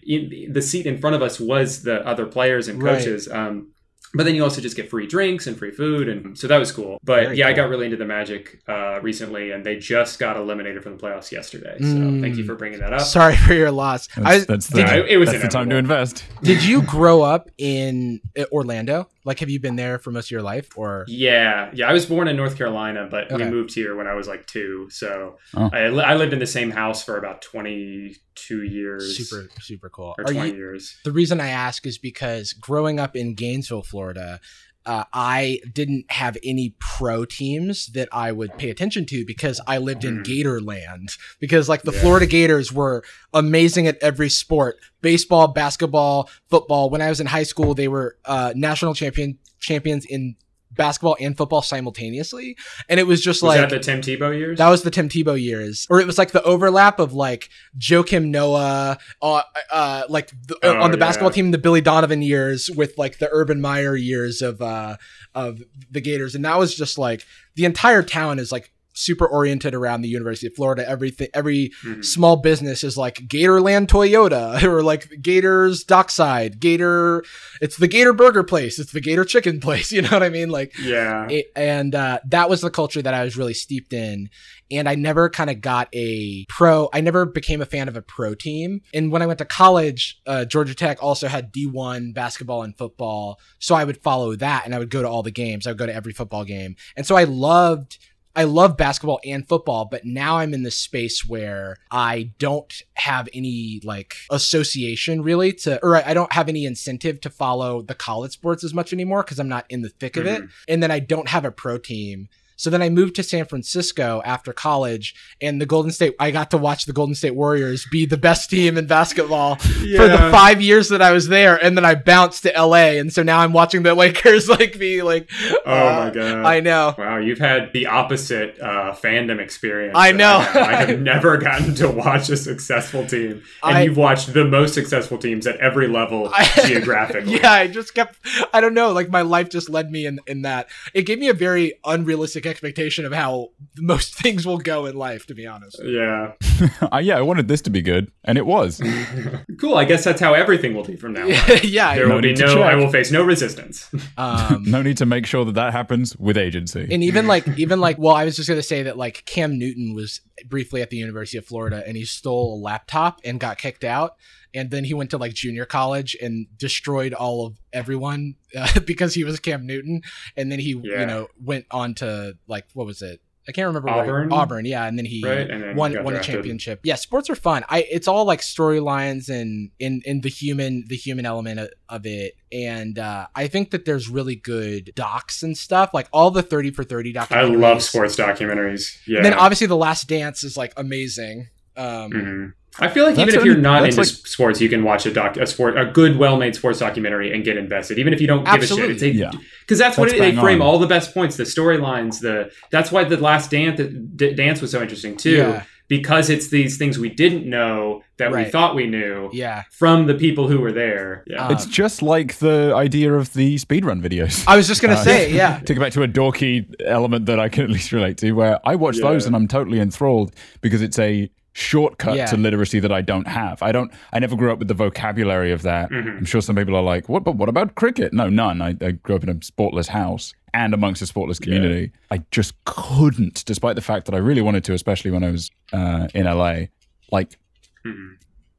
the seat in front of us was the other players and coaches. Right. Um, but then you also just get free drinks and free food, and so that was cool. But Very yeah, cool. I got really into the Magic uh, recently, and they just got eliminated from the playoffs yesterday. So mm. thank you for bringing that up. Sorry for your loss. That's, I, that's the, you, it was that's the time to invest. Did you grow up in uh, Orlando? Like, have you been there for most of your life, or? Yeah, yeah. I was born in North Carolina, but okay. we moved here when I was like two. So oh. I, I lived in the same house for about twenty two years. Super, super cool. Or twenty you, years. The reason I ask is because growing up in Gainesville, Florida, uh, I didn't have any pro teams that I would pay attention to because I lived in mm. Gatorland. Because like the yeah. Florida Gators were amazing at every sport: baseball, basketball, football. When I was in high school, they were uh, national champion champions in basketball and football simultaneously. And it was just was like that the Tim Tebow years. That was the Tim Tebow years, or it was like the overlap of like Joakim Noah, uh, uh like the, oh, on the yeah. basketball team, the Billy Donovan years with like the Urban Meyer years of uh of the Gators, and that was just like the entire town is like super oriented around the University of Florida. Everything, every mm-hmm. small business is like Gatorland Toyota or like Gators Dockside, Gator. It's the Gator Burger place. It's the Gator Chicken place. You know what I mean? Like, yeah. It, and uh, that was the culture that I was really steeped in. And I never kind of got a pro. I never became a fan of a pro team. And when I went to college, uh, Georgia Tech also had D1 basketball and football. So I would follow that and I would go to all the games. I would go to every football game. And so I loved I love basketball and football, but now I'm in this space where I don't have any like association really to, or I don't have any incentive to follow the college sports as much anymore because I'm not in the thick of mm-hmm. it. And then I don't have a pro team. So then I moved to San Francisco after college, and the Golden State. I got to watch the Golden State Warriors be the best team in basketball yeah. for the five years that I was there, and then I bounced to LA, and so now I'm watching the Lakers like be like. Oh uh, my god! I know. Wow, you've had the opposite uh, fandom experience. I know. I, I, have never gotten to watch a successful team, and I, you've watched the most successful teams at every level I, geographically. Yeah, I just kept. I don't know. Like my life just led me in in that. It gave me a very unrealistic expectation of how most things will go in life, to be honest. Yeah. uh, yeah, I wanted this to be good, and it was. cool. I guess that's how everything will be from now on. yeah. There will be no, I will face no resistance. Um, no need to make sure that that happens with agency. And even like, even like, well, I was just going to say that like Cam Newton was briefly at the University of Florida and he stole a laptop and got kicked out and then he went to like junior college and destroyed all of everyone uh, because he was Cam Newton, and then he yeah. you know went on to like what was it I can't remember Auburn. Where, Auburn, yeah, and then he Right, and then won got won a championship. Yeah, sports are fun. I it's all like storylines and in in the human the human element of, of it, and uh, I think that there's really good docs and stuff like all the thirty for thirty documentaries. I love sports documentaries. Yeah. And then obviously the Last Dance is like amazing. Um, Mhm. I feel like even if you're not into like- sports, you can watch a doc, a sport, a good, well-made sports documentary and get invested, even if you don't give a shit. Yeah. because that's, what it, they frame on. all the best points, the storylines, the that's why the last dance d- dance was so interesting too, Yeah. because it's these things we didn't know that we thought we knew yeah, from the people who were there. Yeah. Uh, It's just like the idea of the speedrun videos. I was just gonna Uh, say, yeah, to go back to a dorky element that I can at least relate to, where I watch Yeah. those and I'm totally enthralled because it's a shortcut Yeah. to literacy that I don't have. I don't. I never grew up with the vocabulary of that. Mhm. I'm sure some people are like, "What? But what about cricket?" No, none. I, I grew up in a sportless house and amongst a sportless community. I just couldn't, despite the fact that I really wanted to, especially when I was uh, in LA. Like Mhm.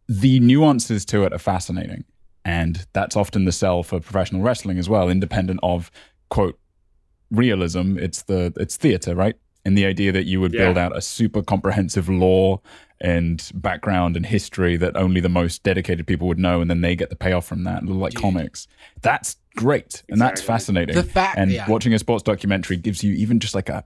the nuances to it are fascinating. And that's often the sell for professional wrestling as well, independent of quote realism. It's the it's theater, right? And the idea that you would Yeah. build out a super comprehensive lore and background and history that only the most dedicated people would know, and then they get the payoff from that, like Dude. comics. That's great, and that's fascinating. the fact, and yeah. watching a sports documentary gives you even just like a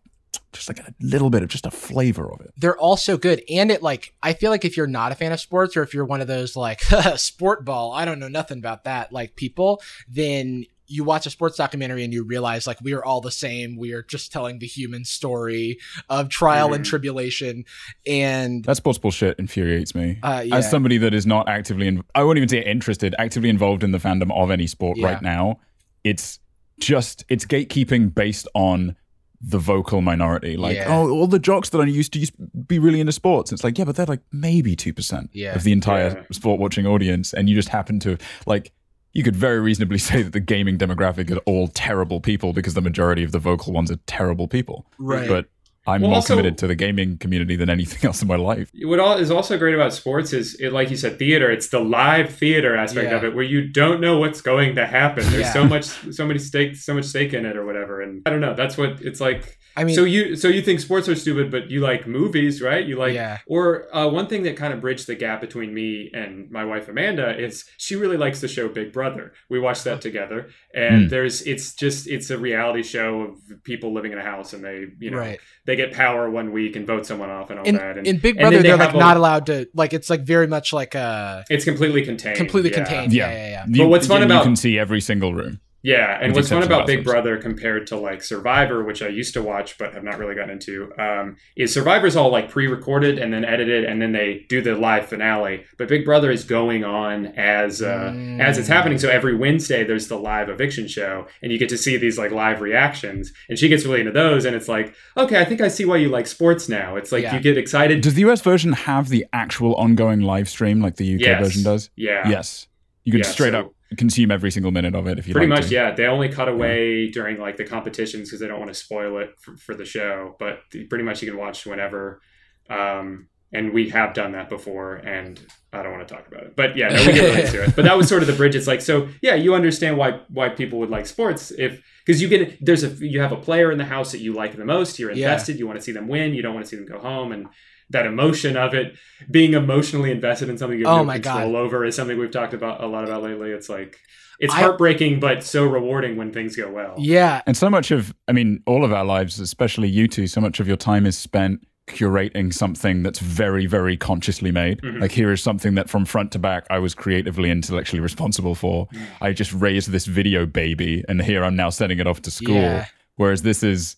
just like a little bit of just a flavor of it. they're all so good and it like i feel like if you're not a fan of sports or if you're one of those like sport ball i don't know nothing about that like people then you watch a sports documentary and you realize like we are all the same we are just telling the human story of trial and Mhm. tribulation and That sports bullshit infuriates me. uh yeah As somebody that is not actively, in, I won't even say interested, actively involved in the fandom of any sport Yeah. right now, it's just it's gatekeeping based on the vocal minority. Like, Yeah. oh, all the jocks that I used to used be really into sports. It's like, yeah, but they're like maybe two percent Yeah. of the entire Yeah. sport watching audience, and you just happen to like. You could very reasonably say that the gaming demographic are all terrible people because the majority of the vocal ones are terrible people. right But I'm Well, more also- committed to the gaming community than anything else in my life. What all is also great about sports is, it, like you said, theater. It's the live theater aspect Yeah. of it, where you don't know what's going to happen. There's Yeah. so much, so many stake, so much stake in it, or whatever. And I don't know. That's what it's like. I mean so you, so you think sports are stupid, but you like movies, right? You like, yeah or uh, one thing that kind of bridged the gap between me and my wife Amanda is she really likes the show Big Brother. We watched that together, and Hmm. there's it's just it's a reality show of people living in a house, and they you know right they get power one week and vote someone off and all in, that. And, in big brother then they they're like a- not allowed to like it's like very much like uh it's completely contained. completely yeah. contained yeah yeah yeah, You- what's fun about you can see every single room. Yeah, and what's fun about Big. Brother compared to like Survivor, which I used to watch but have not really gotten into, um, is Survivor's all like pre-recorded and then edited, and then they do the live finale. But Big Brother is going on as uh, Mm. as it's happening. So every Wednesday there's the live eviction show, and you get to see these like live reactions. And she gets really into those, and it's like, okay, I think I see why you like sports now. It's like Yeah. you get excited. Does the US version have the actual ongoing live stream like the UK Yes. version does? Yeah, Yes. You can Yeah, straight so- up consume every single minute of it if you pretty like much to. yeah. They only cut away during like the competitions because they don't want to spoil it for, for the show but pretty much you can watch whenever. Um, and we have done that before and i don't want to talk about it. But yeah no, we get really into it. But that was sort of the bridge. It's like so yeah you understand why why people would like sports if because you get there's a you have a player in the house that you like the most you're Yeah. invested you want to see them win you don't want to see them go home and that emotion of it being emotionally invested in something you have Oh no my control God. over is something we've talked about a lot about lately it's like it's I- heartbreaking but so rewarding when things go well yeah And so much of, I mean, all of our lives, especially you two, so much of your time is spent curating something that's very, very consciously made. Mhm. Like, here is something that from front to back, I was creatively, intellectually responsible for. Mm. I just raised this video baby, and here I'm now sending it off to school. Yeah. Whereas this is,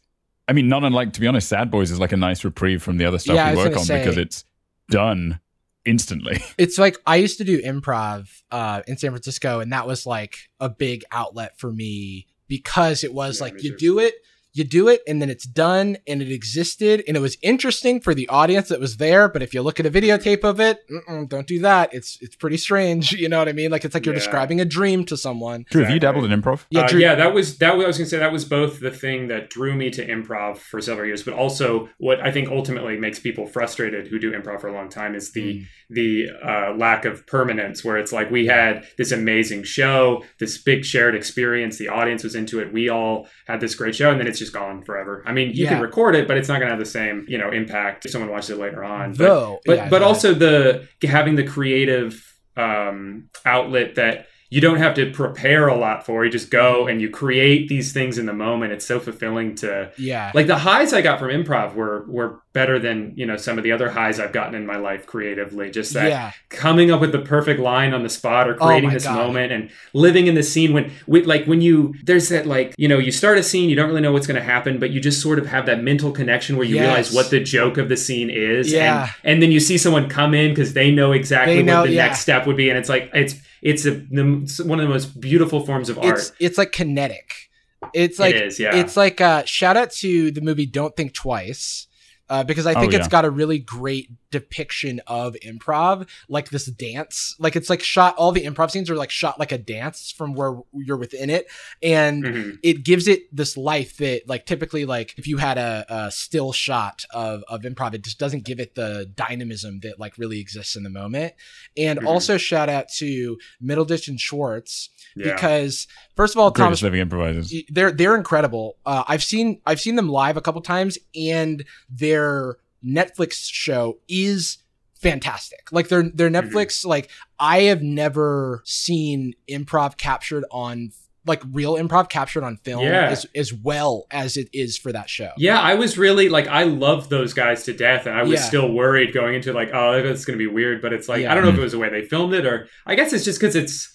I mean, not unlike, to be honest, Sad Boys is like a nice reprieve from the other stuff Yeah, we work on say- because it's done instantly. it's like I used to do improv uh, in San Francisco, and that was like a big outlet for me because it was Yeah, like you too. do it, you do it, and then it's done, and it existed, and it was interesting for the audience that was there. But if you look at a videotape of it, don't do that. It's it's pretty strange. You know what I mean? Like it's like you're Yeah. describing a dream to someone. Drew, have you dabbled in improv? Yeah, Uh, yeah, that was that. Was, I was gonna say that was both the thing that drew me to improv for several years, but also what I think ultimately makes people frustrated who do improv for a long time is the Mm. the uh, lack of permanence. Where it's like we had this amazing show, this big shared experience, the audience was into it, we all had this great show, and then it's just gone forever. I mean, you yeah. can record it, but it's not going to have the same, you know, impact if someone watches it later on. Though, but yeah, but, but also the having the creative um, outlet that you don't have to prepare a lot for. You just go and you create these things in the moment. It's so fulfilling to yeah. Like the highs I got from improv were were better than you know some of the other highs I've gotten in my life creatively. Just that yeah. coming up with the perfect line on the spot or oh creating oh this God. moment and living in the scene when with like when you there's that like you know you start a scene you don't really know what's going to happen but you just sort of have that mental connection where you yes. realize what the joke of the scene is yeah. and and then you see someone come in because they know exactly they know, what the yeah. next step would be and it's like it's it's a, the, one of the most beautiful forms of art. It's, it's like kinetic. It's like it is, yeah. It's like uh, shout out to the movie Don't Think Twice uh, because I think oh, yeah. it's got a really great depiction of improv, like this dance. Like it's like shot. All the improv scenes are like shot like a dance from where you're within it, and mm-hmm. it gives it this life that like typically like if you had a, a, still shot of of improv, it just doesn't give it the dynamism that like really exists in the moment. And mm-hmm. also shout out to Middle Middleditch and Schwartz yeah. because first of all, Greatest Thomas living improvisers. They're they're incredible. Uh, I've seen I've seen them live a couple times, and their Netflix show is fantastic. Like their their mm-hmm. Netflix, mm-hmm. like I have never seen improv captured on like real improv captured on film yeah. as, as well as it is for that show. Yeah, I was really like I love those guys to death and I was yeah. still worried going into like oh it's going to be weird but it's like yeah. I don't know if it was the way they filmed it or I guess it's just cuz it's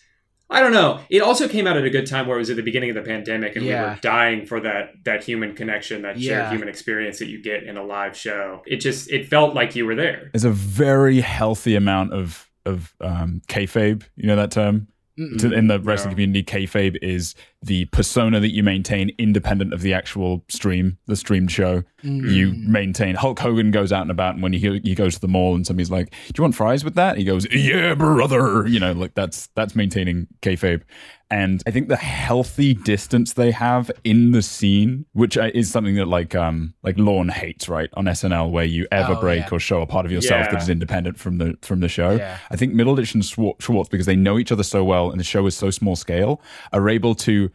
I don't know. It also came out at a good time where it was at the beginning of the pandemic, and yeah. we were dying for that that human connection, that shared yeah. human experience that you get in a live show. It just it felt like you were there. There's a very healthy amount of of um, kayfabe. You know that term to, in the wrestling yeah. community, kayfabe is the persona that you maintain independent of the actual stream, the streamed show. Mm. You maintain. Hulk Hogan goes out and about, and when he he goes to the mall, and somebody's like, "Do you want fries with that?" He goes, "Yeah, brother." You know, like that's that's maintaining kayfabe. And I think the healthy distance they have in the scene, which is something that like um like Lorne hates, right, on SNL, where you ever oh, break yeah. or show a part of yourself yeah. that is independent from the from the show. Yeah. I think Middleditch and Schwartz, because they know each other so well and the show is so small scale, are able to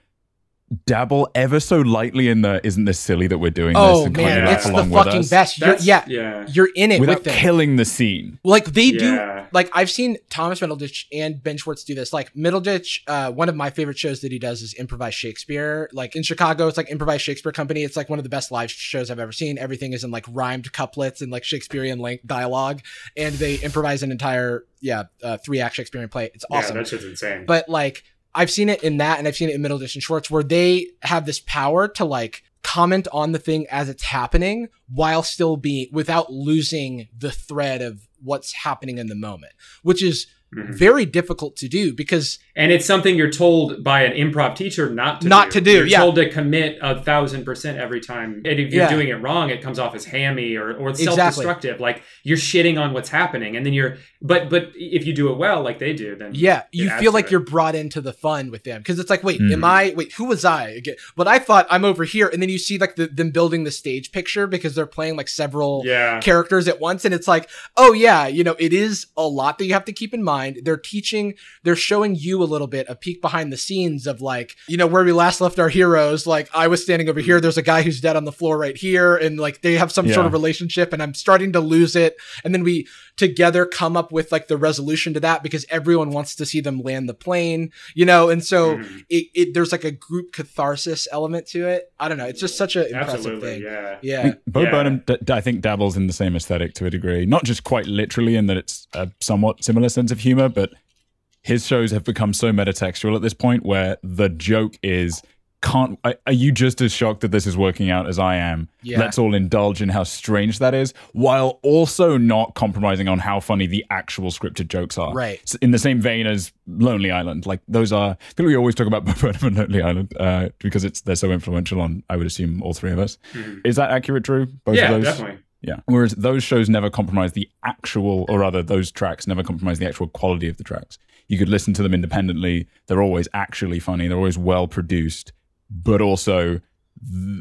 dabble ever so lightly in the isn't this silly that we're doing oh, this man, it's the fucking best. You're, yeah, yeah. you're in it without with killing the scene. Like they yeah. do like i've seen thomas middleditch and ben schwartz do this. Like middleditch uh, one of my favorite shows that he does is improvised shakespeare. Like in chicago it's like improvised shakespeare company. It's like one of the best live shows i've ever seen. Everything is in like rhymed couplets and like shakespearean length dialogue. And they improvise an entire yeah uh, three act shakespearean play. It's awesome. yeah, that shit's insane. But like I've seen it in that and I've seen it in Middleditch and Schwartz where they have this power to like comment on the thing as it's happening while still being without losing the thread of what's happening in the moment, which is mm-hmm. very difficult to do because and it's something you're told by an improv teacher not to not do. to do. You're yeah. told to commit a thousand percent every time. And if you're yeah. doing it wrong, it comes off as hammy or, or self-destructive. Like you're shitting on what's happening, and then you're. But but if you do it well, like they do, then yeah, you feel like it. you're brought into the fun with them because it's like, wait, mm. am I? Wait, who was I? Again? But I thought I'm over here, and then you see like the, them building the stage picture because they're playing like several yeah. characters at once, and it's like, oh yeah, you know, it is a lot that you have to keep in mind. They're teaching, they're showing you a little bit a peek behind the scenes of like, you know, where we last left our heroes. Like I was standing over here, there's a guy who's dead on the floor right here, and like they have some yeah. sort of relationship, and I'm starting to lose it. And then we together come up with like the resolution to that because everyone wants to see them land the plane, you know, and so mm. it, it, there's like a group catharsis element to it. I don't know. It's just such an impressive Absolutely, thing. Yeah. Yeah. Bo yeah. Burnham, d- I think, dabbles in the same aesthetic to a degree, not just quite literally in that it's a somewhat similar sense of humor, but his shows have become so metatextual at this point where the joke is can't are you just as shocked that this is working out as I am? Yeah. Let's all indulge in how strange that is, while also not compromising on how funny the actual scripted jokes are. Right. in the same vein as Lonely Island, like those are people we always talk about Burnham and Lonely Island uh, because it's they're so influential on I would assume all three of us. Mm-hmm. Is that accurate? drew Both yeah, of those? definitely. Yeah. Whereas those shows never compromise the actual, or rather, those tracks never compromise the actual quality of the tracks you could listen to them independently. They're always actually funny. They're always well produced, but also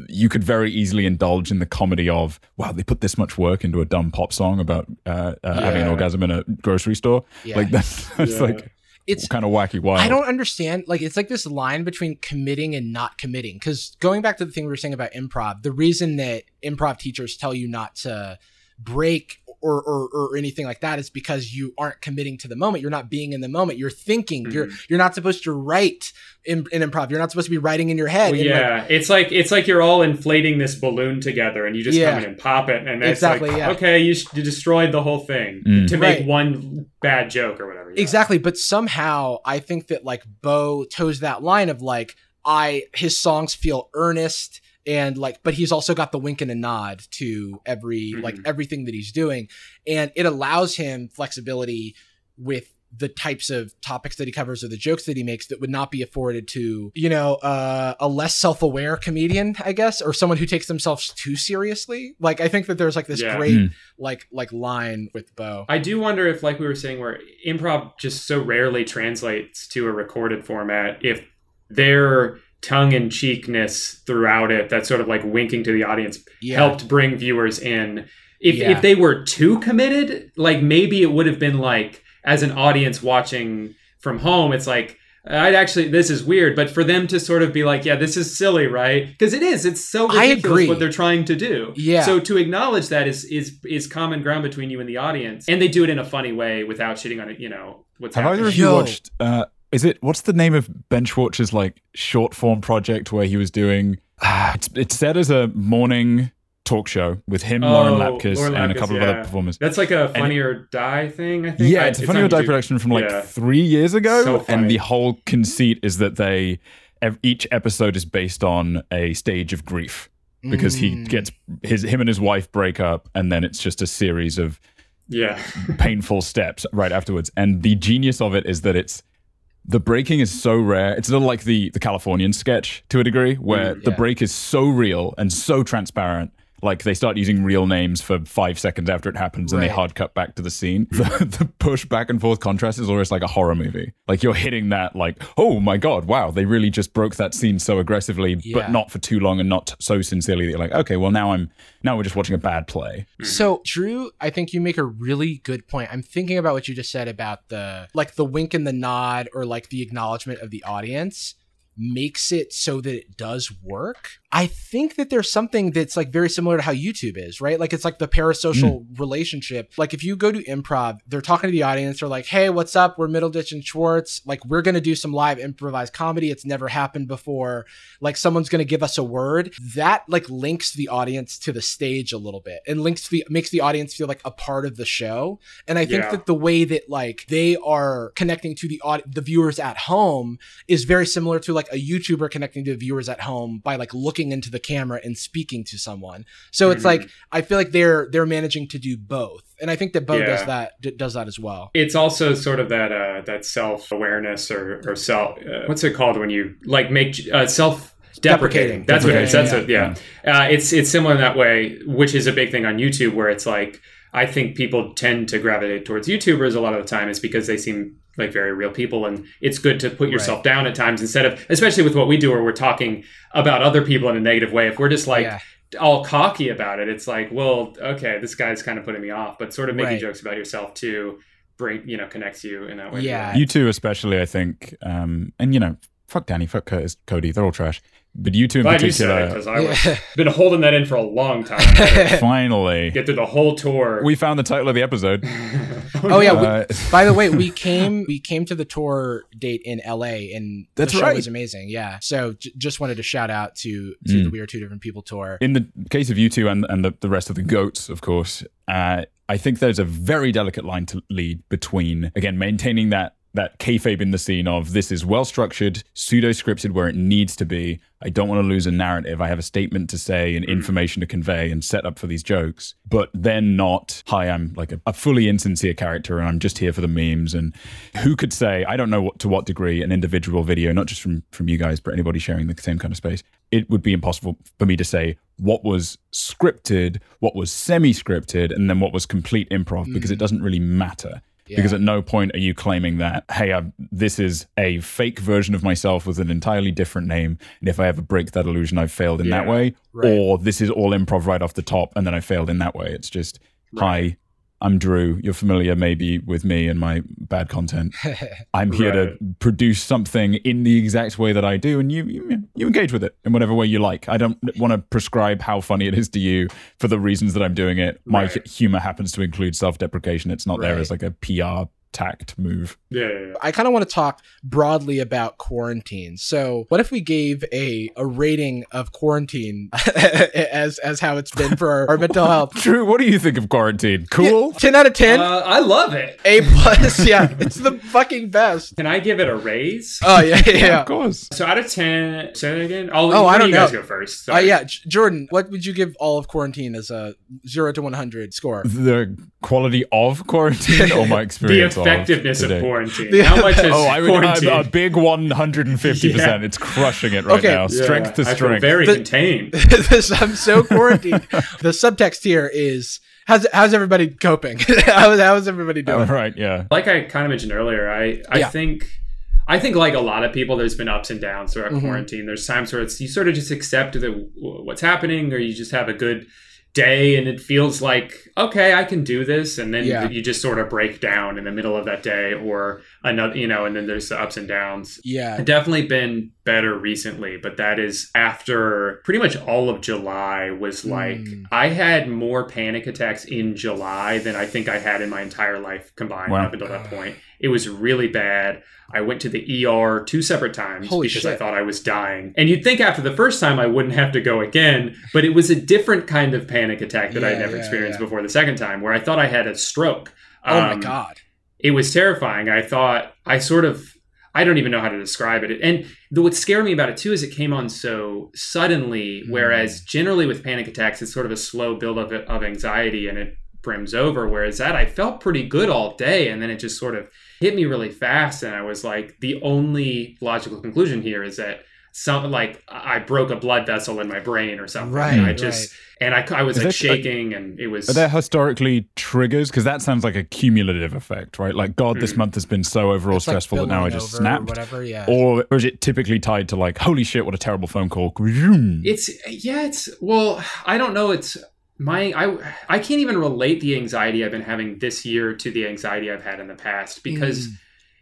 you could very easily indulge in the comedy of wow they put this much work into a dumb pop song about uh, uh, yeah. having an orgasm in a grocery store yeah. like that's, that's yeah. like it's kind of wacky wild. I don't understand. Like, it's like this line between committing and not committing. Because going back to the thing we were saying about improv, the reason that improv teachers tell you not to break or, or, or anything like that is because you aren't committing to the moment. You're not being in the moment. You're thinking. Mm-hmm. You're you're not supposed to write in, in, improv. You're not supposed to be writing in your head. Well, yeah, like, it's like it's like you're all inflating this balloon together, and you just yeah. come in and pop it, and it's exactly, like yeah. okay, you, you, destroyed the whole thing mm. to make right. one bad joke or whatever. Exactly, but somehow I think that like Bo toes that line of like I his songs feel earnest and like but he's also got the wink and a nod to every mm-hmm. like everything that he's doing and it allows him flexibility with the types of topics that he covers or the jokes that he makes that would not be afforded to you know uh, a less self-aware comedian i guess or someone who takes themselves too seriously like i think that there's like this yeah. great mm. like like line with bo i do wonder if like we were saying where improv just so rarely translates to a recorded format if they're tongue in cheekness throughout it that sort of like winking to the audience yeah. helped bring viewers in. If yeah. if they were too committed, like maybe it would have been like as an audience watching from home, it's like I'd actually this is weird, but for them to sort of be like, yeah, this is silly, right? Because it is. It's so ridiculous what they're trying to do. Yeah. So to acknowledge that is is is common ground between you and the audience, and they do it in a funny way without shitting on it. You know what's Have happening. either of you watched? Uh, is it what's the name of Ben Schwartz's like short form project where he was doing? Uh, it's it's set as a morning talk show with him, oh, Lauren Lapkus, Lauren and a couple yeah. of other performers. That's like a Funny it, or Die thing, I think. Yeah, it's a Funny or Die production from like yeah. three years ago, so and the whole conceit is that they each episode is based on a stage of grief because mm. he gets his him and his wife break up, and then it's just a series of yeah painful steps right afterwards. And the genius of it is that it's the breaking is so rare. It's a little like the the Californian sketch to a degree, where mm, yeah. the break is so real and so transparent like they start using real names for five seconds after it happens and they hard cut back to the scene. The, the, push back and forth contrast is almost like a horror movie. Like you're hitting that, like, oh my God, wow, they really just broke that scene so aggressively, yeah. but not for too long and not so sincerely that you're like, okay, well, now I'm, now we're just watching a bad play. Mm-hmm. So, Drew, I think you make a really good point. I'm thinking about what you just said about the, like, the wink and the nod or like the acknowledgement of the audience makes it so that it does work. I think that there's something that's like very similar to how YouTube is, right? Like it's like the parasocial mm. relationship. Like if you go to improv, they're talking to the audience, they're like, hey, what's up? We're Middleditch and Schwartz. Like we're going to do some live improvised comedy. It's never happened before. Like someone's going to give us a word. That like links the audience to the stage a little bit and links the, makes the audience feel like a part of the show. And I think yeah. that the way that like they are connecting to the aud- the viewers at home is very similar to like a YouTuber connecting to viewers at home by like looking into the camera and speaking to someone. So mm-hmm. it's like I feel like they're they're managing to do both, and I think that Bo yeah. does that does that as well. It's also sort of that uh, that self awareness or or self uh, what's it called when you like make uh, self deprecating. That's what it is. That's yeah. it. Yeah, yeah. Uh, it's it's similar in that way, which is a big thing on YouTube, where it's like I think people tend to gravitate towards YouTubers a lot of the time is because they seem like very real people and it's good to put yourself right. down at times instead of especially with what we do where we're talking about other people in a negative way if we're just like yeah. all cocky about it it's like well okay this guy's kind of putting me off but sort of making right. jokes about yourself too bring you know connects you in that way yeah you too especially i think um and you know fuck danny fuck kurtis cody they're all trash but you two in Glad particular, because I've yeah. been holding that in for a long time. Finally, get through the whole tour. We found the title of the episode. oh yeah. Uh, we, by the way, we came we came to the tour date in L.A. and that's the show right. was amazing. Yeah. So j- just wanted to shout out to to mm. the We Are Two Different People tour. In the case of you two and and the, the rest of the goats, of course. Uh, I think there's a very delicate line to lead between again maintaining that that kayfabe in the scene of this is well structured, pseudo scripted where it needs to be. I don't want to lose a narrative. I have a statement to say and mm. information to convey and set up for these jokes, but then not, hi, I'm like a, a, fully insincere character and I'm just here for the memes. And who could say, I don't know what, to what degree an individual video, not just from, from you guys, but anybody sharing the same kind of space, it would be impossible for me to say what was scripted, what was semi scripted, and then what was complete improv mm. because it doesn't really matter. Yeah. Because at no point are you claiming that, hey, I'm, this is a fake version of myself with an entirely different name. And if I ever break that illusion, I've failed in yeah. that way. Right. Or this is all improv right off the top and then I failed in that way. It's just, right. hi, I'm Drew. You're familiar maybe with me and my bad content. I'm here right. to produce something in the exact way that I do, and you, you you engage with it in whatever way you like. I don't want to prescribe how funny it is to you for the reasons that I'm doing it. My right. humor happens to include self-deprecation. It's not right. there as like a PR tact move. Yeah, yeah, yeah. I kind of want to talk broadly about quarantine. So, what if we gave a a rating of quarantine as as how it's been for our, our mental health? True. what do you think of quarantine? Cool. Yeah, ten out of ten. Uh, I love it. A plus. Yeah, it's the fucking best. Can I give it a raise? Oh yeah, yeah, yeah. of course. So out of ten, say that again. I'll, oh, I don't you know. guys go first. Oh uh, yeah, J- Jordan, what would you give all of quarantine as a zero to one hundred score? The quality of quarantine or my experience? the effectiveness of, of quarantine. The, How much is oh, I would, quarantine? A, a big one hundred and fifty percent. It's crushing it right okay. now. Strength yeah, to strength. very the, contained. I'm so quarantined. the subtext here is how's how's everybody coping? how, how's everybody doing? Oh, right, yeah. Like I kind of mentioned earlier, I I yeah. think I think like a lot of people, there's been ups and downs throughout mm-hmm. quarantine. There's times where it's you sort of just accept that what's happening, or you just have a good day and it feels like okay i can do this and then yeah. you just sort of break down in the middle of that day or another you know and then there's the ups and downs yeah it's definitely been better recently but that is after pretty much all of july was like mm. i had more panic attacks in july than i think i had in my entire life combined wow. up until that point it was really bad I went to the ER two separate times Holy because shit. I thought I was dying. And you'd think after the first time I wouldn't have to go again, but it was a different kind of panic attack that yeah, I'd never yeah, experienced yeah. before the second time, where I thought I had a stroke. Oh um, my god! It was terrifying. I thought I sort of. I don't even know how to describe it. And the, what scared me about it too is it came on so suddenly, mm. whereas generally with panic attacks, it's sort of a slow build of, of anxiety and it brims over. Whereas that, I felt pretty good all day, and then it just sort of hit me really fast and i was like the only logical conclusion here is that some like i broke a blood vessel in my brain or something. Right i just right. and i, I was is like shaking and it was are there historically triggers? Because that sounds like a cumulative effect right? Like god mm. this month has been so overall it's stressful like that now i just snapped. whatever yeah. Or, or is it typically tied to like holy shit what a terrible phone call it's yeah it's well i don't know it's my I I can't even relate the anxiety I've been having this year to the anxiety I've had in the past because mm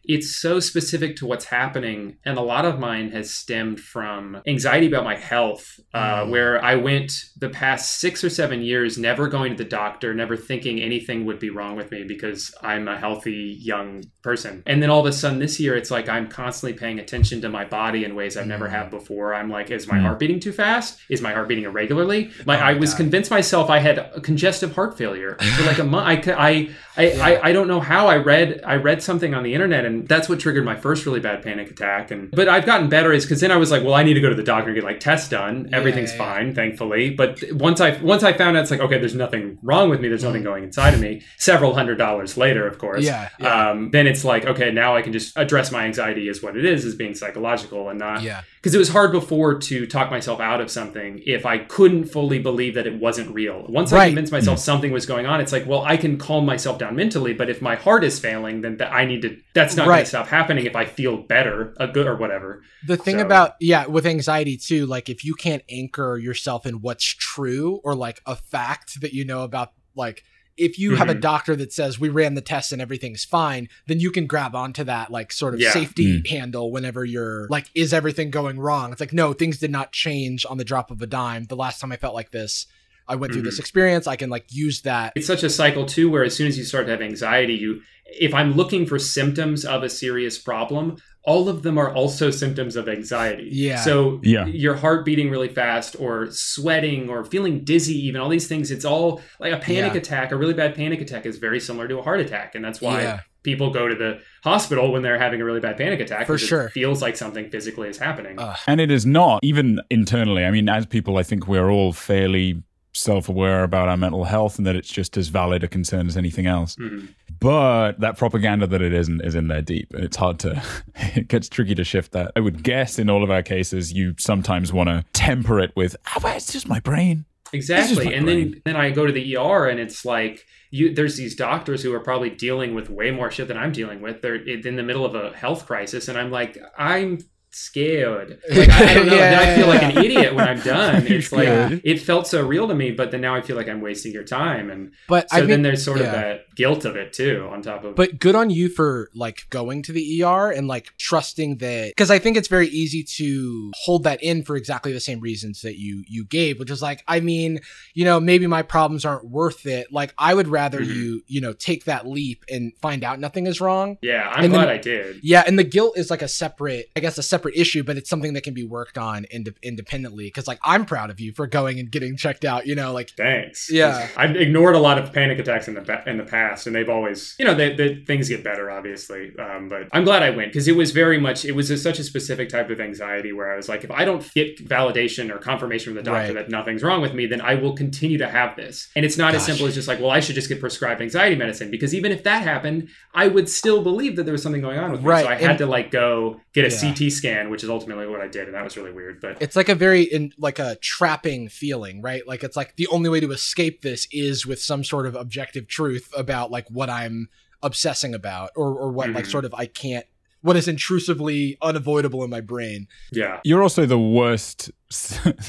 it's so specific to what's happening and a lot of mine has stemmed from anxiety about my health uh, mm. where i went the past six or seven years never going to the doctor never thinking anything would be wrong with me because i'm a healthy young person and then all of a sudden this year it's like i'm constantly paying attention to my body in ways i've mm. never had before i'm like is my mm. heart beating too fast is my heart beating irregularly my, oh, i was God. convinced myself i had congestive heart failure for like a month I, I, I, yeah. I, I don't know how i read i read something on the internet and that's what triggered my first really bad panic attack. And but I've gotten better is because then I was like, well, I need to go to the doctor and get like tests done. Everything's yeah, yeah, fine, thankfully. But once I once I found out it's like, okay, there's nothing wrong with me. There's nothing mm. going inside of me. Several hundred dollars later, of course. Yeah. Um, then it's like, okay, now I can just address my anxiety as what it is, as being psychological and not. Yeah. Because it was hard before to talk myself out of something if I couldn't fully believe that it wasn't real. Once right. I convinced myself mm. something was going on, it's like, well, I can calm myself down mentally, but if my heart is failing, then th- I need to. That's not right. going to stop happening if I feel better, a good or whatever. The thing so. about yeah, with anxiety too, like if you can't anchor yourself in what's true or like a fact that you know about, like if you mm-hmm. have a mm-hmm. doctor that says we ran the tests and everything's fine, then you can grab onto that like sort of yeah. safety mm. handle whenever you're like, is everything going wrong? It's like, no, things did not change on the drop of a dime. The last time I felt like this, I went mm-hmm. through this mm-hmm. experience. I can like use that. It's such a cycle too, where as soon as you start to have anxiety, you if I'm looking for symptoms of a serious problem, all of them are also symptoms of anxiety. Yeah. So yeah. your heart beating really fast or sweating or feeling dizzy, even all these things, it's all like a panic yeah. attack, a really bad panic attack is very similar to a heart attack. And that's why yeah. people go to the hospital when they're having a really bad panic attack. For sure. It feels like something physically is happening. Uh, and it is not, even internally. I mean, as people, I think we're all fairly self-aware about our mental health and that it's just as valid a concern as anything else. Mm-hmm. But that propaganda that it isn't is in there deep, and it's hard to. it gets tricky to shift that. I would guess in all of our cases, you sometimes want to temper it with, "Oh, well, it's just my brain." Exactly, my and brain. then then I go to the ER, and it's like you. There's these doctors who are probably dealing with way more shit than I'm dealing with. They're in the middle of a health crisis, and I'm like, I'm scared. Like I, I don't know. yeah, then I feel like an idiot when I'm done. It's like yeah. it felt so real to me, but then now I feel like I'm wasting your time. And but so I mean, then there's sort yeah. of that guilt of it too on top of but good on you for like going to the er and like trusting that because i think it's very easy to hold that in for exactly the same reasons that you you gave which is like i mean you know maybe my problems aren't worth it like i would rather mm-hmm. you you know take that leap and find out nothing is wrong yeah i'm and glad then, i did yeah and the guilt is like a separate i guess a separate issue but it's something that can be worked on ind- independently because like i'm proud of you for going and getting checked out you know like thanks yeah i've ignored a lot of panic attacks in the in the past and they've always you know they, they things get better obviously um, but i'm glad i went because it was very much it was a, such a specific type of anxiety where i was like if i don't get validation or confirmation from the doctor right. that nothing's wrong with me then i will continue to have this and it's not Gosh. as simple as just like well i should just get prescribed anxiety medicine because even if that happened i would still believe that there was something going on with me right. so i had and, to like go get a yeah. ct scan which is ultimately what i did and that was really weird but it's like a very in like a trapping feeling right like it's like the only way to escape this is with some sort of objective truth about like what i'm obsessing about or, or what mm-hmm. like sort of i can't what is intrusively unavoidable in my brain. Yeah. You're also the worst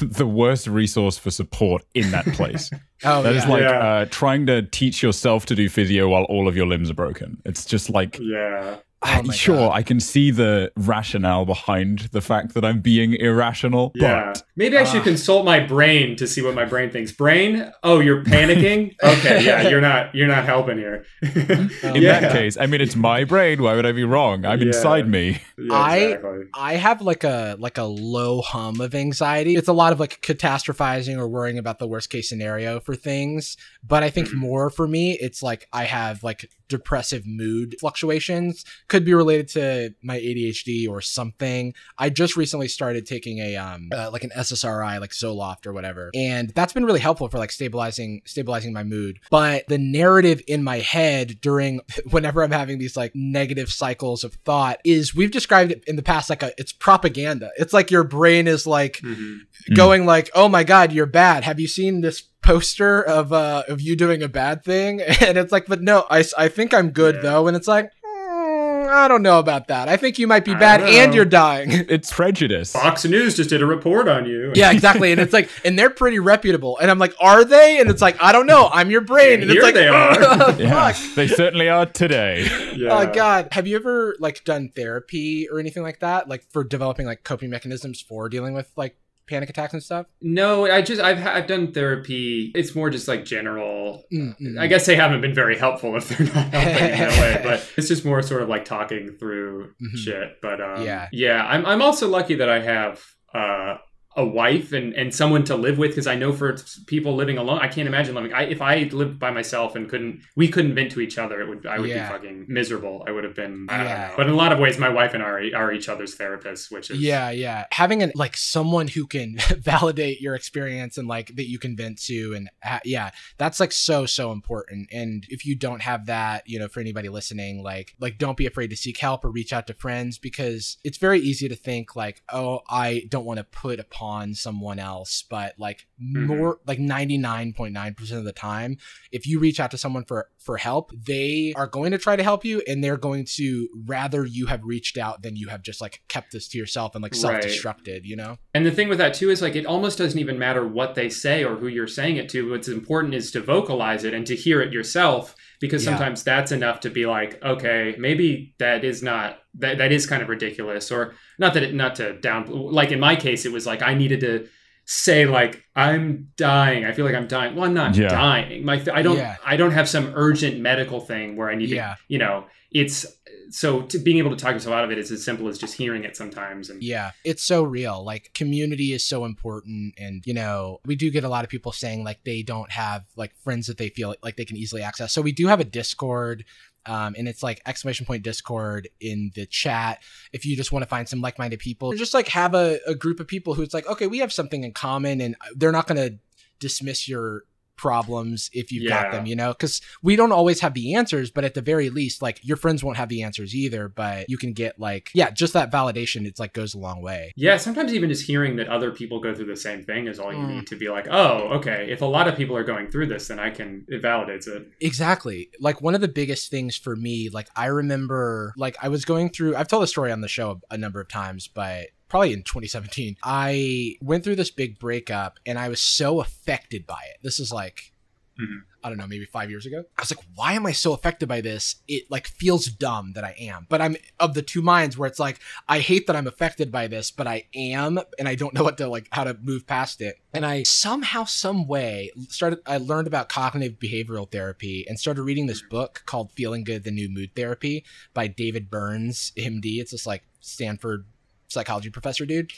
the worst resource for support in that place. oh, that yeah. is like yeah. uh, trying to teach yourself to do physio while all of your limbs are broken. It's just like Yeah. Oh sure, God. I can see the rationale behind the fact that I'm being irrational. Yeah. But, Maybe I should uh, consult my brain to see what my brain thinks. Brain? Oh, you're panicking? okay, yeah, you're not you're not helping here. In yeah. that case, I mean it's my brain. Why would I be wrong? I'm yeah. inside me. Yeah, exactly. I I have like a like a low hum of anxiety. It's a lot of like catastrophizing or worrying about the worst case scenario for things. But I think mm-hmm. more for me, it's like I have like depressive mood fluctuations could be related to my ADHD or something. I just recently started taking a um uh, like an SSRI like Zoloft or whatever. And that's been really helpful for like stabilizing stabilizing my mood. But the narrative in my head during whenever I'm having these like negative cycles of thought is we've described it in the past like a it's propaganda. It's like your brain is like mm-hmm. going like, "Oh my god, you're bad. Have you seen this poster of uh of you doing a bad thing and it's like but no i, I think i'm good yeah. though and it's like mm, i don't know about that. I think you might be bad and you're dying. It's prejudice. Fox news just did a report on you. Yeah exactly and it's like and they're pretty reputable and i'm like are they? And it's like i don't know. I'm your brain. And, and it's like they are. Oh, yeah, they certainly are today. Yeah. oh god. Have you ever like done therapy or anything like that? Like for developing like coping mechanisms for dealing with like panic attacks and stuff? No, I just I've I've done therapy. It's more just like general. Mm-hmm. I guess they haven't been very helpful if they're not helping in that way. But it's just more sort of like talking through mm-hmm. shit. But um, yeah, yeah. I'm I'm also lucky that I have uh, a wife and, and someone to live with because I know for people living alone, I can't imagine living. I, if I lived by myself and couldn't, we couldn't vent to each other, it would I would yeah. be fucking miserable. I would have been. yeah. But in a lot of ways, my wife and I are, are each other's therapists, which is yeah, yeah. Having an like someone who can validate your experience and like that you can vent to, and ha- yeah, that's like so so important. And if you don't have that, you know, for anybody listening, like like don't be afraid to seek help or reach out to friends because it's very easy to think like, oh, I don't want to put a upon someone else but like mm-hmm. more like 99.9% of the time if you reach out to someone for for help they are going to try to help you and they're going to rather you have reached out than you have just like kept this to yourself and like self-destructed right. you know and the thing with that too is like it almost doesn't even matter what they say or who you're saying it to what's important is to vocalize it and to hear it yourself because sometimes that's enough to be like okay maybe that is not that that is kind of ridiculous or not that it not to down like in my case it was like i needed to say like i'm dying i feel like i'm dying well i'm not yeah. dying my i don't yeah. i don't have some urgent medical thing where i need yeah. to you know it's so to being able to talk yourself out of it is as simple as just hearing it sometimes and yeah it's so real. Like community is so important and you know we do get a lot of people saying like they don't have like friends that they feel like they can easily access. So we do have a discord um, and it's like exclamation point discord in the chat if you just want to find some like-minded people. Just like have a, a group of people who's like okay we have something in common and they're not going to dismiss your problems if you've yeah. got them, you know? Because we don't always have the answers, but at the very least, like your friends won't have the answers either, but you can get like, yeah, just that validation. It's like goes a long way. Yeah. Sometimes even just hearing that other people go through the same thing is all you mm. need to be like, oh, okay. If a lot of people are going through this, then I can, it validates it. Exactly. Like one of the biggest things for me, like I remember, like I was going through, I've told the story on the show a number of times, but probably in 2017, I went through this big breakup and I was so affected by it. This is like mm-hmm. I don't know, maybe five years ago. I was like, why am I so affected by this? It like feels dumb that I am, but I'm of the two minds where it's like, I hate that I'm affected by this, but I am, and I don't know what to like, how to move past it. And I somehow, some way started, I learned about cognitive behavioral therapy and started reading this book called Feeling Good, the New Mood Therapy by David Burns, MD. It's this like Stanford psychology professor dude.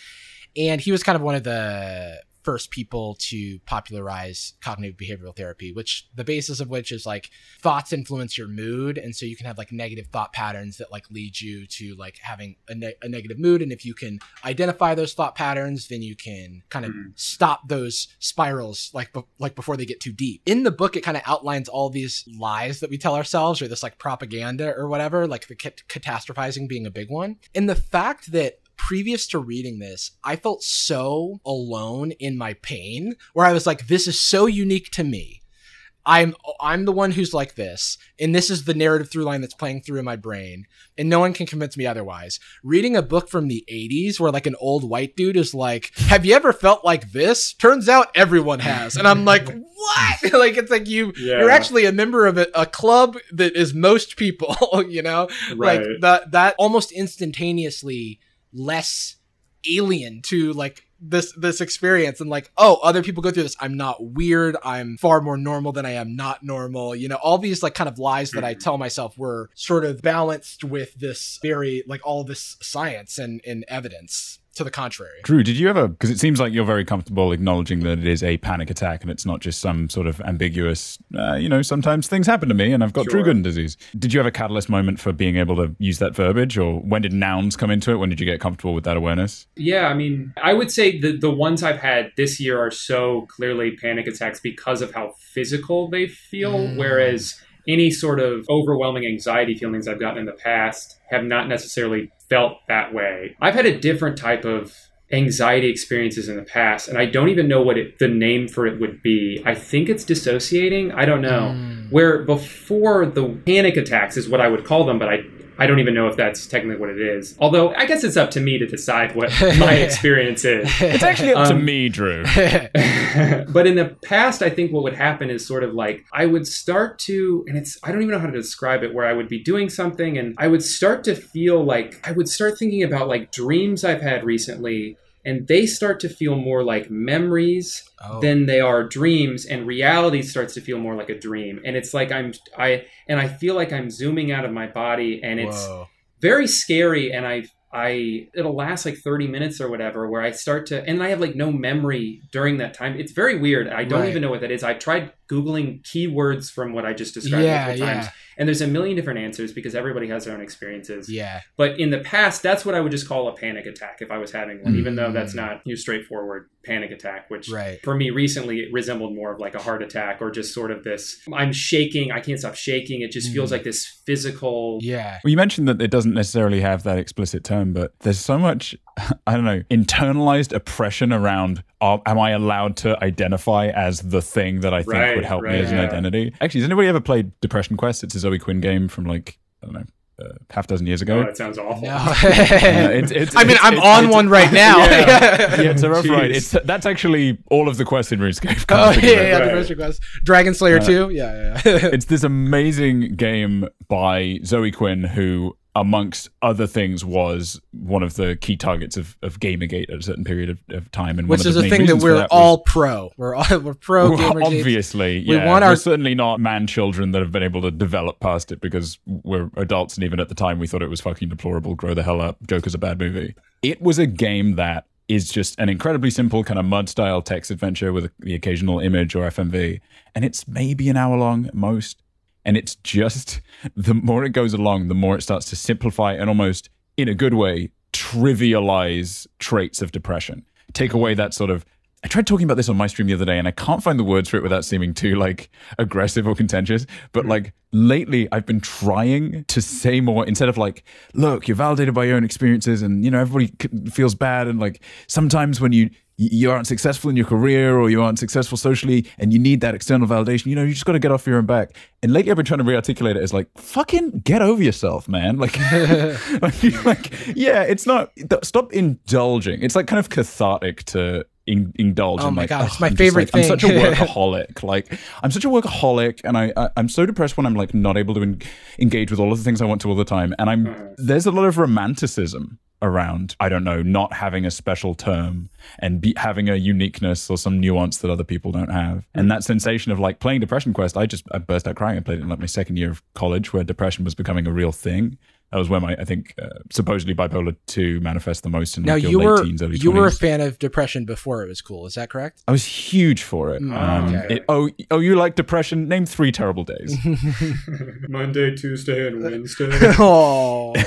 And he was kind of one of the first people to popularize cognitive behavioral therapy, which the basis of which is like thoughts influence your mood. And so you can have like negative thought patterns that like lead you to like having a, ne- a negative mood. And if you can identify those thought patterns, then you can kind of mm-hmm. stop those spirals like, be- like before they get too deep. In the book, it kind of outlines all these lies that we tell ourselves or this like propaganda or whatever, like the catastrophizing being a big one. And the fact that previous to reading this, I felt so alone in my pain where I was like, this is so unique to me. I'm I'm the one who's like this, and this is the narrative through line that's playing through in my brain, and no one can convince me otherwise. Reading a book from the 80s where like an old white dude is like, "Have you ever felt like this?" Turns out everyone has, and I'm like, "What?" like it's like you yeah. you're actually a member of a, a, club that is most people, you know, right. like that that almost instantaneously less alien to like this this experience and like oh other people go through this. I'm not weird. I'm far more normal than i am not normal. You know all these like kind of lies that i mm-hmm. tell myself were sort of balanced with this very like all this science and, and evidence to the contrary. Drew, did you ever? Because it seems like you're very comfortable acknowledging that it is a panic attack and it's not just some sort of ambiguous. Uh, you know, sometimes things happen to me and I've got sure. Drew Gooden disease. Did you have a catalyst moment for being able to use that verbiage, or when did nouns come into it? When did you get comfortable with that awareness? Yeah, I mean, I would say the the ones I've had this year are so clearly panic attacks because of how physical they feel, mm. whereas any sort of overwhelming anxiety feelings I've gotten in the past have not necessarily felt that way. I've had a different type of anxiety experiences in the past and i don't even know what it, the name for it would be i think it's dissociating i don't know mm. where before the panic attacks is what i would call them but i I don't even know if that's technically what it is. Although I guess it's up to me to decide what my experience is. It's actually up um, to me, Drew. but in the past, I think what would happen is sort of like I would start to, and it's, I don't even know how to describe it, where I would be doing something and I would start to feel like I would start thinking about like dreams I've had recently and they start to feel more like memories oh. than they are dreams and reality starts to feel more like a dream and it's like i'm i and i feel like i'm zooming out of my body and it's Whoa. very scary and i I it'll last like 30 minutes or whatever where I start to and I have like no memory during that time. It's very weird. I don't right. even know what that is. I tried googling keywords from what I just described yeah, multiple times. Yeah. And there's a million different answers because everybody has their own experiences. Yeah. But in the past, that's what I would just call a panic attack if I was having one, mm. even though that's mm. not your straightforward panic attack, which right. for me recently it resembled more of like a heart attack or just sort of this I'm shaking, I can't stop shaking. It just mm. feels like this physical Yeah. Well you mentioned that it doesn't necessarily have that explicit term, but there's so much I don't know, internalized oppression around uh, am I allowed to identify as the thing that I think right, would help right, me as an yeah. identity? Actually, has anybody ever played Depression Quest? It's a Zoe Quinn game from like, I don't know, uh, half dozen years ago. Oh, that sounds awful. No. uh, it's, it's, I mean, I'm it's, on one right now. yeah, yeah, it's a rough ride. It's that's actually all of the quests in RuneScape. Oh yeah, yeah, right. Depression Quest, Dragon Slayer uh, two. Yeah, yeah. it's this amazing game by Zoe Quinn who amongst other things, was one of the key targets of, of Gamergate at a certain period of, of time. And which is a thing that we're that all was, pro. We're all, we're pro. Gamergate. Obviously, we yeah. want our we're certainly not man children that have been able to develop past it because we're adults, and even at the time, we thought it was fucking deplorable. Grow the hell up. Joker's a bad movie. It was a game that is just an incredibly simple kind of mud style text adventure with the occasional image or FMV, and it's maybe an hour long at most and it's just the more it goes along, the more it starts to simplify and almost, in a good way, trivialize traits of depression. Take away that sort of. I tried talking about this on my stream the other day, and I can't find the words for it without seeming too like aggressive or contentious. But like lately, I've been trying to say more instead of like, "Look, you're validated by your own experiences, and you know everybody feels bad." And like sometimes when you you aren't successful in your career or you aren't successful socially and you need that external validation, you know, you just got to get off your own back. And lately I've been trying to re-articulate it as like, fucking get over yourself, man. Like, like, like, yeah, it's not, stop indulging. It's like kind of cathartic to in, indulge. Oh in my like, god, it's oh, my I'm favorite like, thing. I'm such a workaholic. like I'm such a workaholic, and I, I I'm so depressed when I'm like not able to en- engage with all of the things I want to all the time. And I'm Mhm. there's a lot of romanticism around I don't know not having a special term and be, having a uniqueness or some nuance that other people don't have. Hmm. And that sensation of like playing Depression Quest, I just I burst out crying. I played it in like my second year of college where depression was becoming a real thing. That was when my I think uh, supposedly bipolar two manifest the most in now like, your you late were teens, early you were a fan of depression before it was cool. Is that correct? I was huge for it. Mm, Um, okay. it- oh, oh, you like depression? Name three terrible days. Monday, Tuesday, and Wednesday. oh,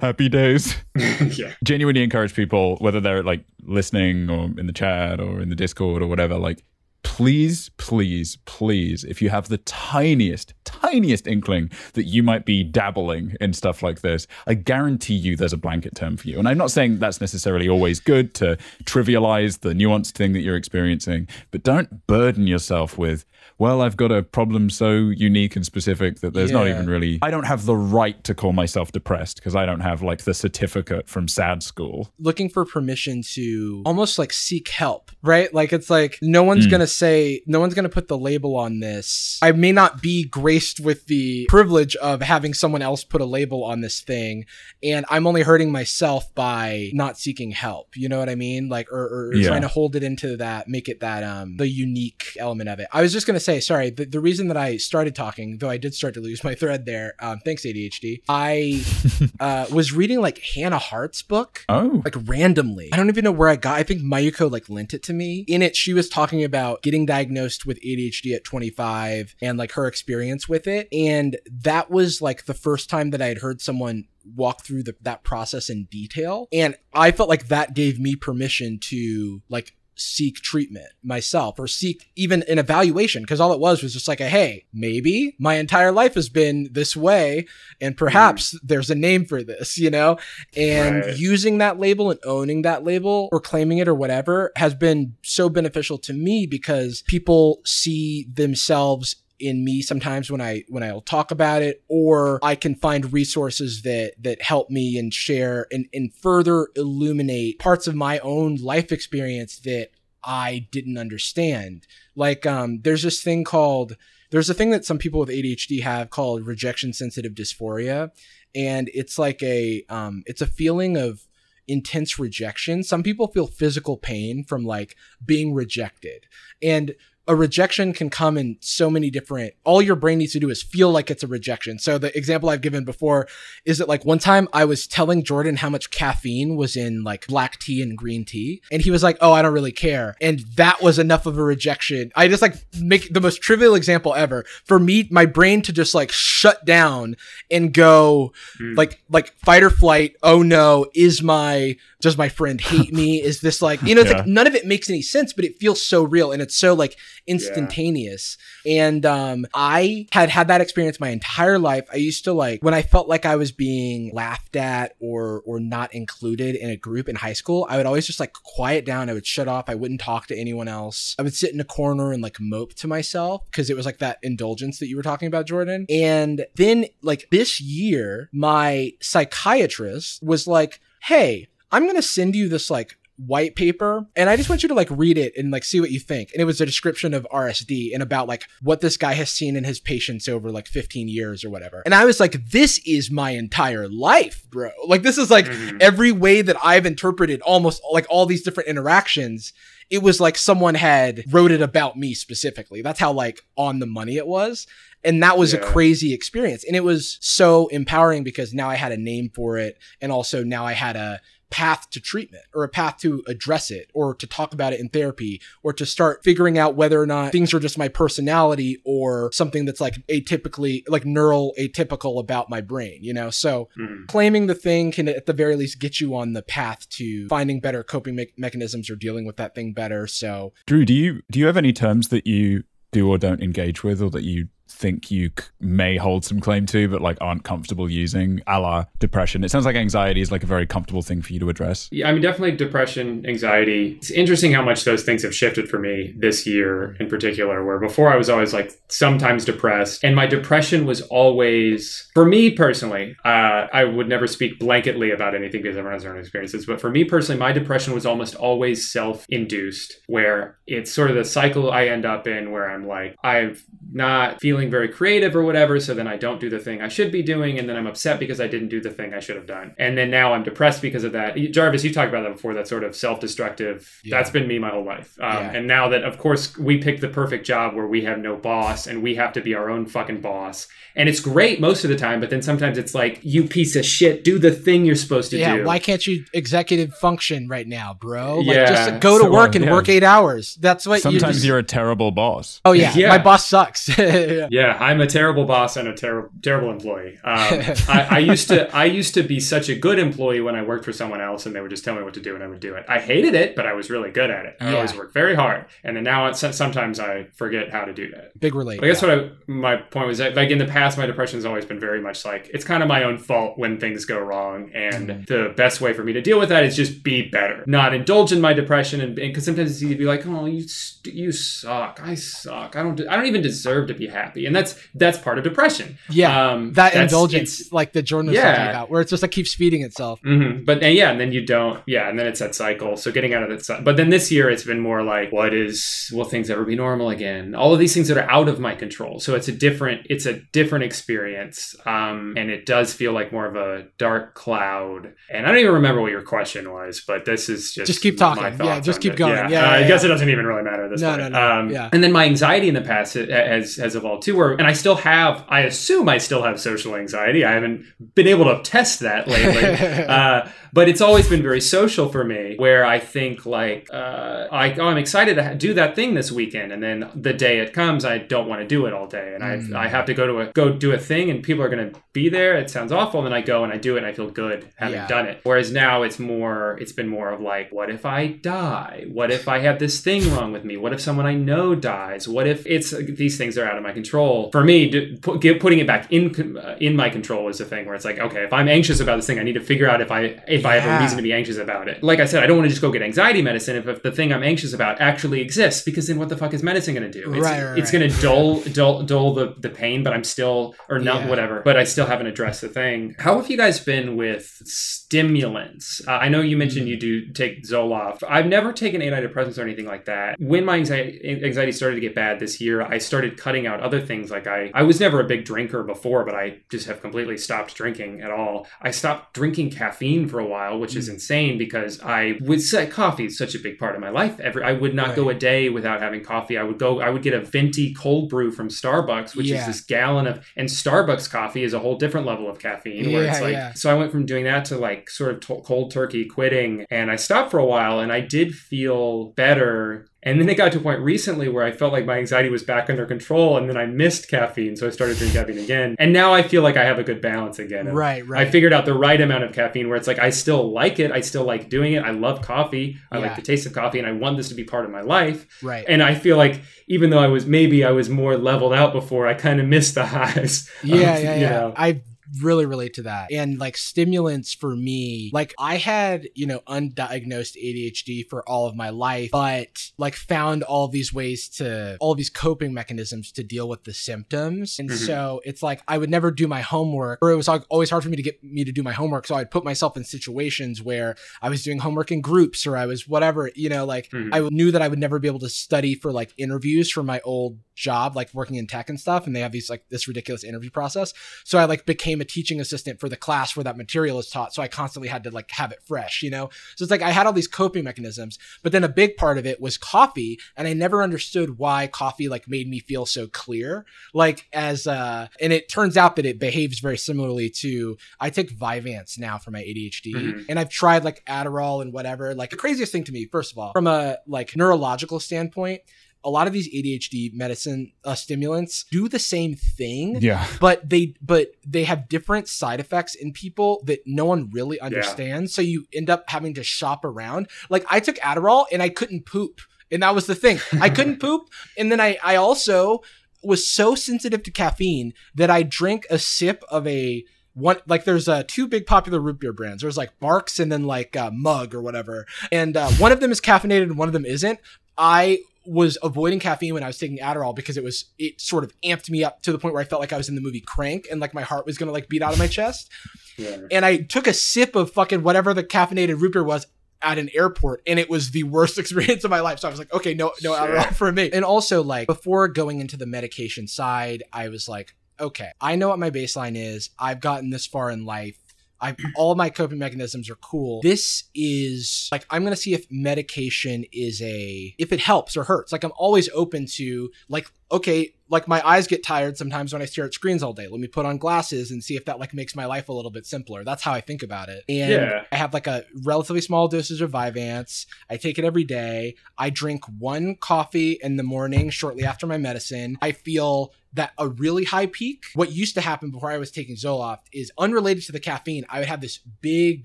Happy days. yeah. Genuinely encourage people, whether they're like listening or in the chat or in the Discord or whatever, like please, please, please, if you have the tiniest, tiniest inkling that you might be dabbling in stuff like this, I guarantee you there's a blanket term for you. And I'm not saying that's necessarily always good to trivialize the nuanced thing that you're experiencing, but don't burden yourself with, well, I've got a problem so unique and specific that there's not even really, I don't have the right to call myself depressed because I don't have like the certificate from SAD school. looking for permission to almost like seek help, right? Like it's like no one's Mm. gonna say, no one's gonna put the label on this. I may not be graced with the privilege of having someone else put a label on this thing, and I'm only hurting myself by not seeking help. You know what I mean? Like or, or Yeah. trying to hold it into that, make it that um the unique element of it. I was just gonna say, sorry, the, the reason that I started talking, though I did start to lose my thread there. Um, thanks ADHD. I uh, was reading like Hannah Hart's book Oh, like randomly. I don't even know where I got. I think Mayuko like lent it to me. In it, she was talking about getting diagnosed with ADHD at 25 and like her experience with it. And that was like the first time that I had heard someone walk through the, that process in detail. And I felt like that gave me permission to like seek treatment myself or seek even an evaluation because all it was was just like a hey maybe my entire life has been this way and mm-hmm. perhaps there's a name for this you know and Right. using that label and owning that label or claiming it or whatever has been so beneficial to me because people see themselves in me sometimes when I when I'll talk about it or I can find resources that that help me and share and, and further illuminate parts of my own life experience that I didn't understand. Like um there's this thing called there's a thing that some people with ADHD have called rejection sensitive dysphoria and it's like a um it's a feeling of intense rejection. Some people feel physical pain from like being rejected. And a rejection can come in so many different all your brain needs to do is feel like it's a rejection. So the example i've given before is that like one time i was telling jordan how much caffeine was in like black tea and green tea and he was like oh i don't really care. And that was enough of a rejection. I just like make the most trivial example ever. For me my brain to just like shut down and go Mm. like like fight or flight oh no is my does my friend hate me? Is this like you know it's Yeah. like none of it makes any sense but it feels so real and it's so like instantaneous. And um i had had that experience my entire life. I used to like when i felt like i was being laughed at or or not included in a group in high school i would always just like quiet down. I would shut off. I wouldn't talk to anyone else. I would sit in a corner and like mope to myself because it was like that indulgence that you were talking about jordan. And then like this year my psychiatrist was like hey i'm gonna send you this like white paper and i just want you to like read it and like see what you think. And it was a description of rsd and about like what this guy has seen in his patients over like 15 years or whatever. And i was like this is my entire life bro. Like this is like Mhm. every way that i've interpreted almost like all these different interactions it was like someone had wrote it about me specifically. That's how like on the money it was. And that was a crazy experience. And it was so empowering because now i had a name for it. And also now i had a path to treatment or a path to address it or to talk about it in therapy or to start figuring out whether or not things are just my personality or something that's like atypically like neural atypical about my brain you know so Mhm. claiming the thing can at the very least get you on the path to finding better coping me- mechanisms or dealing with that thing better so Drew, do you do you have any terms that you do or don't engage with, or that you think you c- may hold some claim to, but like aren't comfortable using, a la depression? It sounds like anxiety is like a very comfortable thing for you to address. Yeah, I mean, definitely depression, anxiety. It's interesting how much those things have shifted for me this year in particular, where before I was always like sometimes depressed, and my depression was always, for me personally, uh, I would never speak blanketly about anything because everyone has their own experiences, but for me personally, my depression was almost always self induced, where it's sort of the cycle I end up in where I'm like, I'm not feeling very creative or whatever, so then I don't do the thing I should be doing, and then I'm upset because I didn't do the thing I should have done. And then now I'm depressed because of that. Jarvis, you talked about that before, that sort of self destructive. Yeah. That's been me my whole life. Um, Yeah. And now that, of course, we picked the perfect job where we have no boss and we have to be our own fucking boss. And it's great most of the time, but then sometimes it's like, you piece of shit, do the thing you're supposed to yeah, do. why can't you executive function right now, bro? Like Yeah, just go to so, work and yeah. work eight hours. That's what you Sometimes just- you're a terrible boss. Oh yeah, Yeah. my boss sucks. Yeah, I'm a terrible boss and a terrible terrible employee. Um, I, I used to I used to be such a good employee when I worked for someone else, and they would just tell me what to do, and I would do it. I hated it, but I was really good at it. I Yeah. always worked very hard, and then now it's, sometimes I forget how to do that. Big relate. But I guess what I, my point was that, like in the past, my depression has always been very much like it's kind of my own fault when things go wrong, and Mhm. the best way for me to deal with that is just be better, not indulge in my depression, and because sometimes it's easy to be like, oh, you you suck, I suck, I don't I don't even deserve to be happy, and that's that's part of depression. yeah, um, that indulgence, like the Jordan was Yeah. talking about, where it's just like keeps feeding itself. hmm But and yeah, and then you don't. Yeah, and then it's that cycle. So getting out of that. But then this year, it's been more like, what is? Will things ever be normal again? All of these things that are out of my control. So it's a different. It's a different experience. Um, and it does feel like more of a dark cloud. And I don't even remember what your question was, but this is just Just keep talking. Yeah, just keep it. going. Yeah, Uh, I guess it doesn't even really matter at this No, point. no, no. Um, Yeah. And then my anxiety in the past has has evolved too. Where and I still have. I assume I still have social anxiety. I haven't been able to test that lately. uh, but it's always been very social for me where i think like uh, I, oh, i'm excited to do that thing this weekend and then the day it comes i don't want to do it all day and Mm. I, I have to go to a go do a thing and people are going to be there it sounds awful and then i go and i do it and i feel good having Yeah. done it. Whereas now it's more it's been more of like what if i die? What if i have this thing wrong with me? What if someone i know dies? What if it's these things are out of my control. For me to put, get, putting it back in uh, in my control is a thing where it's like okay if i'm anxious about this thing i need to figure out if i if i have Yeah. a reason to be anxious about it. Like i said i don't want to just go get anxiety medicine if, if the thing i'm anxious about actually exists because then what the fuck is medicine going to do? It's, Right, right, it's going to dull dull dull the, the pain but i'm still or not Yeah. whatever but i still haven't addressed the thing. How have you guys been with stimulants? Uh, i know you mentioned Mm. you do take zoloft. I've never taken antidepressants or anything like that. When my anxiety, anxiety started to get bad this year i started cutting out other things like i i was never a big drinker before but i just have completely stopped drinking at all. I stopped drinking caffeine for a while which is Mm. insane because i would say coffee is such a big part of my life every i would not go a day without having coffee i would go i would get a venti cold brew from starbucks which Yeah. is this gallon of and starbucks coffee is a whole different level of caffeine where it's like yeah. so i went from doing that to like sort of to- cold turkey quitting and i stopped for a while and i did feel better and then it got to a point recently where I felt like my anxiety was back under control, and then I missed caffeine, so I started drinking caffeine again. And now I feel like I have a good balance again. Right, right. I figured out the right amount of caffeine where it's like I still like it, I still like doing it. I love coffee, I Yeah. like the taste of coffee, and I want this to be part of my life. right. And I feel like even though I was maybe I was more leveled out before, I kind of missed the highs. of, yeah, um, yeah, yeah. know. I really relate to that. And like stimulants for me, like I had, you know, undiagnosed ADHD for all of my life, but like found all these ways to all these coping mechanisms to deal with the symptoms. And Mhm. so it's like I would never do my homework or it was always hard for me to get me to do my homework. So I'd put myself in situations where I was doing homework in groups or I was whatever, you know, like Mhm. I knew that I would never be able to study for like interviews for my old job, like working in tech and stuff. And they have these like this ridiculous interview process. So I like became a teaching assistant for the class where that material is taught. So I constantly had to like have it fresh, you know? So it's like I had all these coping mechanisms, but then a big part of it was coffee. And I never understood why coffee like made me feel so clear. Like as uh and it turns out that it behaves very similarly to I take Vyvanse now for my ADHD. Mhm. And I've tried like Adderall and whatever. Like the craziest thing to me, first of all, from a like neurological standpoint, a lot of these ADHD medicine uh, stimulants do the same thing Yeah. but they but they have different side effects in people that no one really understands. So you end up having to shop around. Like i took adderall and i couldn't poop and that was the thing. I couldn't poop and then i i also was so sensitive to caffeine that I drink a sip of a one like there's uh two big popular root beer brands. There's like Barq's and then like uh, mug or whatever. And uh, one of them is caffeinated and one of them isn't. I was avoiding caffeine when i was taking adderall because it was it sort of amped me up to the point where i felt like i was in the movie crank and like my heart was gonna like beat out of my chest yeah. and i took a sip of fucking whatever the caffeinated root beer was at an airport and it was the worst experience of my life. So I was like, okay, no, no sure. Adderall for me. And also like before going into the medication side, I was like, okay, I know what my baseline is. I've gotten this far in life. I all my coping mechanisms are cool. This is like I'm gonna see if medication is a if it helps or hurts. Like I'm always open to like okay, like my eyes get tired sometimes when I stare at screens all day. Let me put on glasses and see if that like makes my life a little bit simpler. That's how I think about it. And yeah. I have like a relatively small dosage of Vyvanse. I take it every day. I drink one coffee in the morning shortly after my medicine. I feel that a really high peak, what used to happen before I was taking Zoloft is unrelated to the caffeine. I would have this big,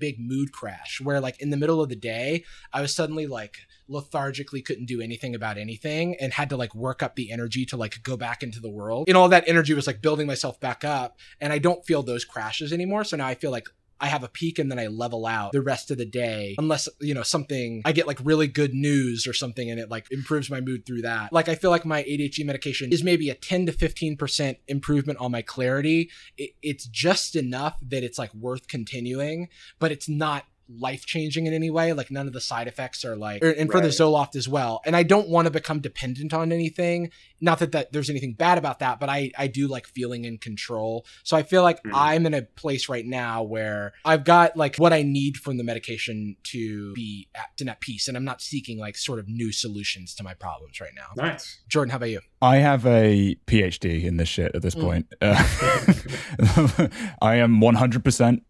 big mood crash where, like, in the middle of the day, I was suddenly like lethargically couldn't do anything about anything and had to like work up the energy to like go back into the world. And all that energy was like building myself back up. And I don't feel those crashes anymore. So now I feel like I have a peak and then I level out the rest of the day unless you know something I get like really good news or something and it like improves my mood through that. Like I feel like my ADHD medication is maybe a 10 to 15% improvement on my clarity. It, it's just enough that it's like worth continuing, but it's not life changing in any way. Like none of the side effects are like, er, and for right. the Zoloft as well. And I don't want to become dependent on anything. Not that, that there's anything bad about that, but I, I do like feeling in control. So I feel like mm. I'm in a place right now where I've got like what I need from the medication to be at, and at peace. And I'm not seeking like sort of new solutions to my problems right now. Nice. Jordan, how about you? I have a PhD in this shit at this mm. point. Uh, I am 100%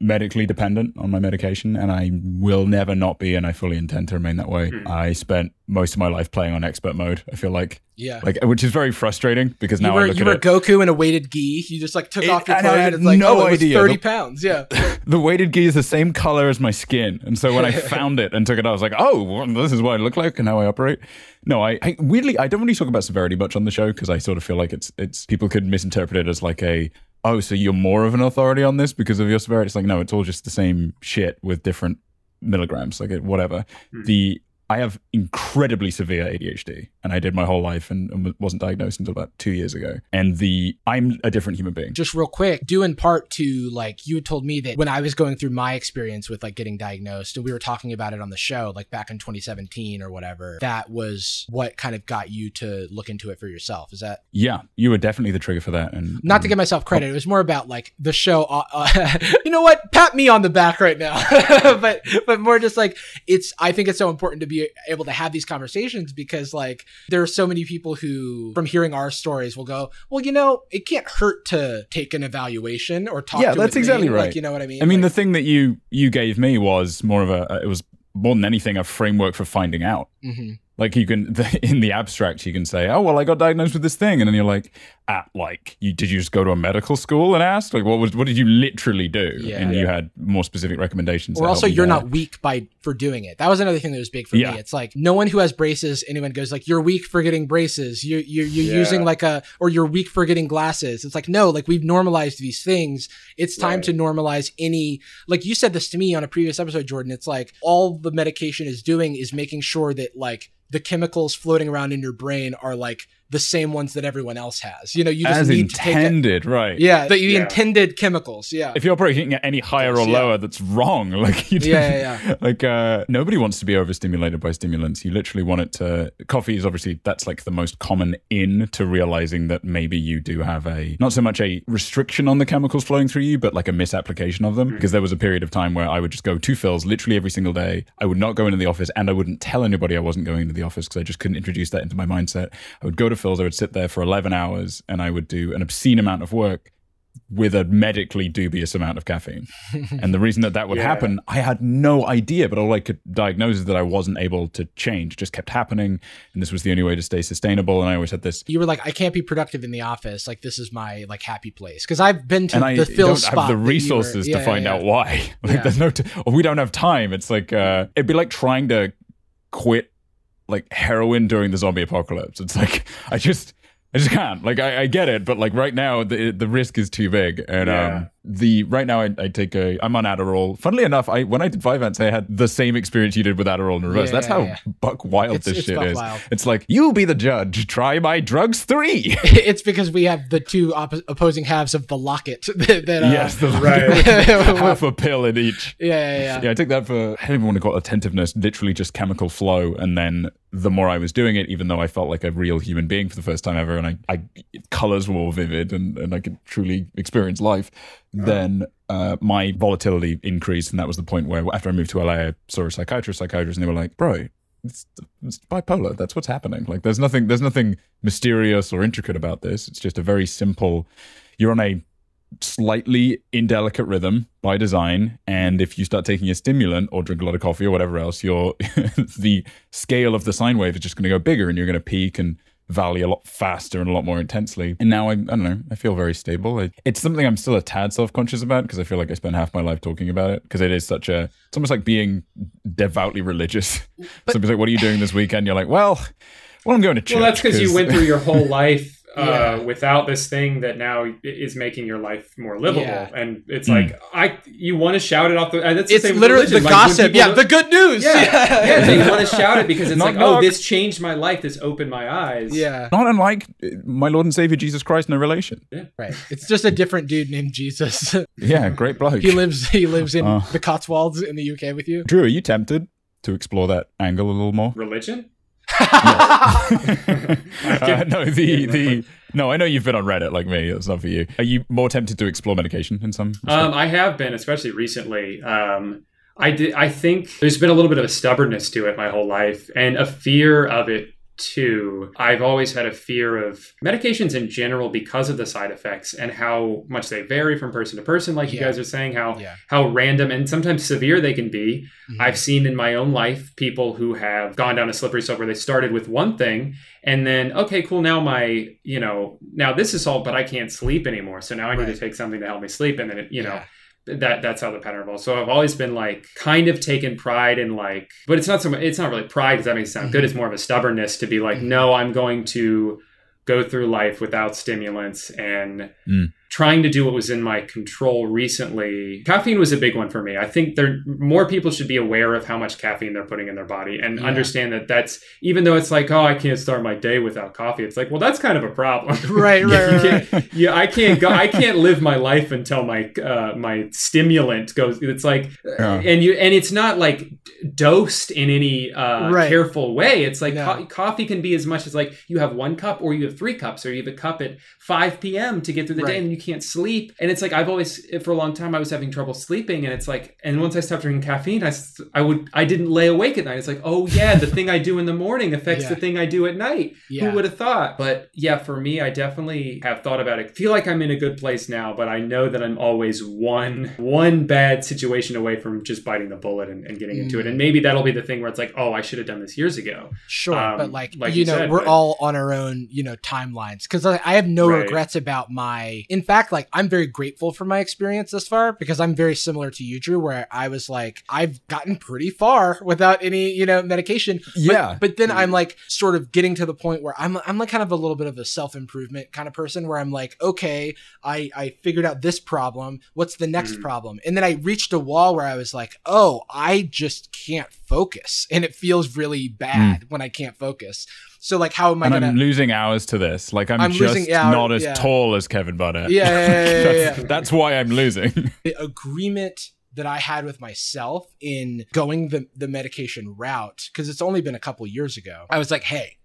medically dependent on my medication and I will never not be and I fully intend to remain that way. Mm. I spent most of my life playing on expert mode, I feel like. Yeah. Like which is very frustrating because now you were, I look you were it, Goku in a weighted gi. You just like took it, off your clothes and, and it's like no oh, it idea. 30 the, pounds. Yeah. the weighted gi is the same color as my skin. And so when I found it and took it out, I was like, oh, well, this is what I look like and how I operate. No, I, I weirdly I don't really talk about severity much on the show because I sort of feel like it's it's people could misinterpret it as like a oh, so you're more of an authority on this because of your severity? It's like, no, it's all just the same shit with different milligrams, like whatever. Mm. The I have incredibly severe ADHD, and I did my whole life and, and, wasn't diagnosed until about two years ago. And the I'm a different human being. Just real quick, due in part to like you had told me that when I was going through my experience with like getting diagnosed, and we were talking about it on the show, like back in 2017 or whatever. That was what kind of got you to look into it for yourself. Is that? Yeah, you were definitely the trigger for that. And not to give myself credit, it was more about like the show. Uh, uh, you know what? Pat me on the back right now, but but more just like it's. I think it's so important to be be able to have these conversations because like there are so many people who from hearing our stories will go well you know it can't hurt to take an evaluation or talk yeah that's exactly right. like, you know what i mean? I mean like, the thing that you you gave me was more of a it was more than anything a framework for finding out. Mm-hmm. Like you can, in the abstract, you can say, "Oh, well, I got diagnosed with this thing," and then you're like, "At like, you did you just go to a medical school and ask? Like, what was what did you literally do?" Yeah, and yeah. you had more specific recommendations. Or also, you're there. not weak by for doing it. That was another thing that was big for yeah. me. It's like no one who has braces, anyone goes like, "You're weak for getting braces. You you you're using like a or you're weak for getting glasses." It's like no, like we've normalized these things. It's time right. to normalize any. Like you said this to me on a previous episode, Jordan. It's like all the medication is doing is making sure that like the chemicals floating around in your brain are like the same ones that everyone else has. You know, you just As need intended, to take it, right? Yeah, the, yeah. intended chemicals. Yeah. If you're operating at any higher or lower, yeah. that's wrong. Like you, yeah, yeah, yeah. like uh, nobody wants to be overstimulated by stimulants. You literally want it to. Coffee is obviously that's like the most common in to realizing that maybe you do have a not so much a restriction on the chemicals flowing through you, but like a misapplication of them. Mm-hmm. Because there was a period of time where I would just go to Philz literally every single day. I would not go into the office, and I wouldn't tell anybody I wasn't going into the office because I just couldn't introduce that into my mindset. I would go to Philz. I would sit there for 11 hours and I would do an obscene amount of work with a medically dubious amount of caffeine. and the reason that that would yeah. happen, I had no idea, but all I could diagnose is that I wasn't able to change. It just kept happening. And this was the only way to stay sustainable. And I always had this. You were like, I can't be productive in the office. Like, this is my like happy place. Cause I've been to and I the Phil don't have the resources were, yeah, to find yeah, out why. Like, there's no, t- we don't have time. It's like, uh, it'd be like trying to quit like heroin during the zombie apocalypse. It's like, I just, I just can't. Like I, I get it, but like right now the the risk is too big. And Yeah. um the right now I, I take a I'm on Adderall. Funnily enough, I when I did Vyvanse, I had the same experience you did with Adderall in reverse. Yeah, That's how yeah. buck wild It's- this it's shit is. wild. It's like you be the judge. Try my drugs three. it's because we have the two oppo- opposing halves of the locket that, that uh, yes, the Right. half a pill in each. yeah, yeah, yeah. Yeah, I took that for I don't even want to call it attentiveness, literally just chemical flow. And then the more I was doing it, even though I felt like a real human being for the first time ever, and I, I colors were more vivid and, and I could truly experience life, then uh, my volatility increased. And that was the point where after I moved to LA, I saw a psychiatrist, psychiatrist, and they were like, bro, it's, it's bipolar. That's what's happening. Like there's nothing there's nothing mysterious or intricate about this. It's just a very simple you're on a slightly indelicate rhythm by design and if you start taking a stimulant or drink a lot of coffee or whatever else your the scale of the sine wave is just going to go bigger and you're going to peak and valley a lot faster and a lot more intensely. And now I, I don't know I feel very stable. It, it's something I'm still a tad self-conscious about because I feel like I spend half my life talking about it because it is such a it's almost like being devoutly religious. Somebody's like what are you doing this weekend? You're like well well I'm going to church Well, that's because you went through your whole life uh, Yeah. without this thing that now is making your life more livable. Yeah. And it's Mm. like I, you want to shout it off the. That's the It's same with literally the. Like, gossip. Yeah, don't- the good news. yeah, yeah. They want to shout it because it's Knock, like, oh, this changed my life. This opened my eyes. yeah. not unlike uh, my Lord and Savior Jesus Christ no relation Yeah, Right. It's just a different dude named Jesus. yeah great bloke he lives. He lives in Uh. the Cotswolds in the UK with you. Drew, are you tempted to explore that angle a little more? Religion. Uh, no, the the no. I know you've been on Reddit like me. It's not for you. Are you more tempted to explore medication in some? Um, I have been, especially recently. Um, I did. I think there's been a little bit of a stubbornness to it my whole life, and a fear of it too. I've always had a fear of medications in general because of the side effects and how much they vary from person to person. Like you guys are saying, how Yeah. how random and sometimes severe they can be. Mhm. I've seen in my own life people who have gone down a slippery slope where they started with one thing and then okay cool now my you know now this is all, but I can't sleep anymore so now I need Right. to take something to help me sleep and then it, you know Yeah. That that's how the pattern evolves. So I've always been like kind of taken pride in like, but it's not so much. It's not really pride because that makes it sound good. Mhm. It's more of a stubbornness to be like, Mhm. no, I'm going to go through life without stimulants and Mm. Trying to do what was in my control recently. Caffeine was a big one for me. I think there more people should be aware of how much caffeine they're putting in their body and Yeah. understand that that's even though it's like, oh, I can't start my day without coffee. It's like, well, that's kind of a problem. Right, right, right, right. yeah, I can't go. I can't live my life until my uh, my stimulant goes. It's like, Yeah. and you and it's not like dosed in any uh, Right. careful way. It's like No. co- coffee can be as much as like you have one cup or you have three cups or you have a cup at five p.m. to get through the Right. day and you can't sleep. And it's like I've always for a long time I was having trouble sleeping, and it's like, and once I stopped drinking caffeine, I, I would I didn't lay awake at night. It's like, oh yeah, the thing I do in the morning affects Yeah. the thing I do at night. Yeah. Who would have thought? But yeah, for me, I definitely have thought about it. feel like I'm in a good place now, but I know that I'm always one one bad situation away from just biting the bullet and, and getting into it. Mm. And maybe that'll be the thing where it's like, oh, I should have done this years ago. Sure, Um, but like, like you you know, said, we're but- all on our own, you know, timelines. Because I have no Right. regrets about my. In fact, like I'm very grateful for my experience thus far because I'm very similar to you, Drew, where I was like, I've gotten pretty far without any, you know, medication. Yeah. but, then Mhm. I'm like sort of getting to the point where I'm I'm like kind of a little bit of a self improvement kind of person where I'm like, okay, I I figured out this problem. What's the next Mhm. problem? And then I reached a wall where I was like, oh, I just can't focus, and it feels really bad when I can't focus. So like, how am I and gonna? I'm losing hours to this. Like I'm, I'm just losing hour- not as yeah. tall as Kevin Butter. Yeah, yeah, yeah, yeah, that's, yeah. that's why I'm losing. the agreement that I had with myself in going the, the medication route, because it's only been a couple years ago, I was like, hey,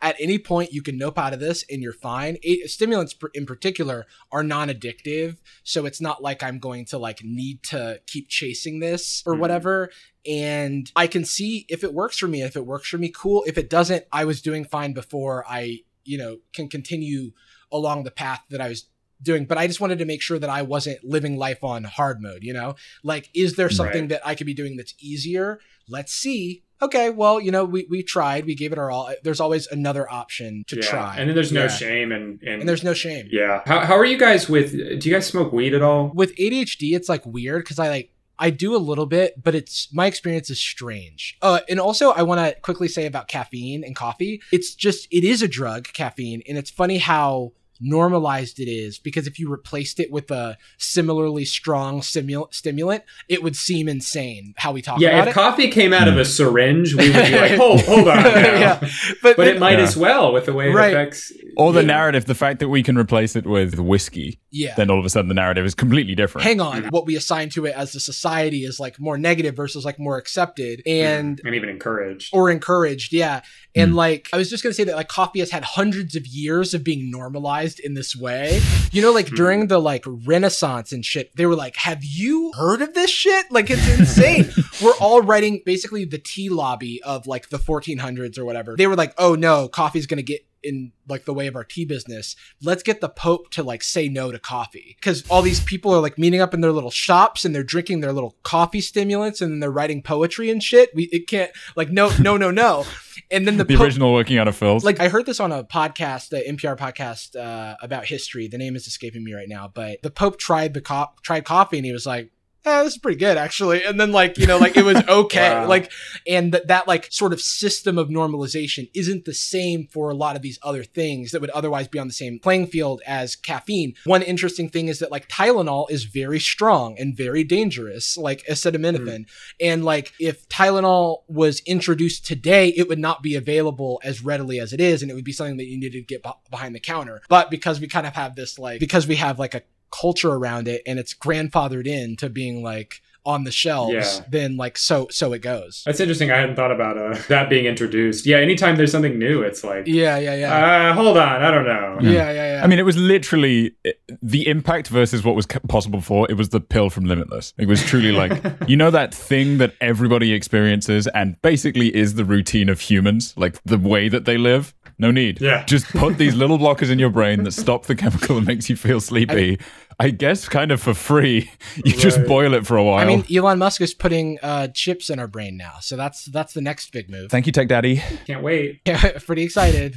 at any point you can nope out of this and you're fine. A- stimulants pr- in particular are non-addictive, so it's not like I'm going to like need to keep chasing this or Mhm. whatever. And I can see if it works for me. If it works for me, cool. If it doesn't, I was doing fine before. I, you know, can continue along the path that I was doing but i just wanted to make sure that i wasn't living life on hard mode you know like is there something Right. that i could be doing that's easier let's see okay well you know we, we tried we gave it our all there's always another option to yeah. try And then there's no Yeah. shame and, and and there's no shame yeah. How, how are you guys with? Do you guys smoke weed at all? with adhd it's like weird because i like I do a little bit, but it's my experience is strange. Uh, and also, I want to quickly say about caffeine and coffee. It's just it is a drug, caffeine, and it's funny how normalized it is because if you replaced it with a similarly strong stimul- stimulant, it would seem insane how we talk about it. yeah, if it. coffee came out of a syringe, we would be like, hold, hold on. Yeah, but, But it might Yeah. as well with the way it Right. affects. Or the Yeah. narrative, the fact that we can replace it with whiskey, yeah. then all of a sudden the narrative is completely different. Hang on, what we assign to it as a society is like more negative versus like more accepted, Mm-hmm. and and even encouraged. or encouraged yeah and Mm. like i was just gonna say that like coffee has had hundreds of years of being normalized in this way. You know like Hmm. during the like renaissance and shit they were like have you heard of this shit? Like it's insane. We're all writing basically the tea lobby of like the 1400s or whatever. They were like oh no coffee's gonna get in like the way of our tea business. Let's get the pope to like say no to coffee. Because all these people are like meeting up in their little shops and they're drinking their little coffee stimulants and then they're writing poetry and shit. We it can't like no no no no and then the, The pope original working out of Philz. like I heard this on a podcast, the NPR podcast uh, about history. The name is escaping me right now, but the Pope tried the co- tried coffee and he was like, "Eh, this is pretty good actually." And then like you know like it was okay, Wow. like and th- that like sort of system of normalization isn't the same for a lot of these other things that would otherwise be on the same playing field as caffeine. One interesting thing is that like Tylenol is very strong and very dangerous, like acetaminophen. And like if Tylenol was introduced today, it would not be available as readily as it is, and it would be something that you needed to get beh- behind the counter. But because we kind of have this like because we have like a culture around it and it's grandfathered in to being like on the shelves, Yeah. then like so so it goes. That's interesting. I hadn't thought about uh, that being introduced. Yeah, anytime there's something new, it's like, Yeah, yeah, yeah. uh, hold on, I don't know. yeah, yeah, yeah. yeah, I mean, it was literally the impact versus what was possible before. It was the pill from Limitless. It was truly like, you know, that thing that everybody experiences and basically is the routine of humans, like the way that they live. No need. Yeah. Just put these little blockers in your brain that stop the chemical that makes you feel sleepy. I, guess kind of for free. You just boil it for a while. I mean, Elon Musk is putting uh, chips in our brain now, so that's that's the next big move. Thank you, Tech Daddy. Can't wait. Yeah, pretty excited.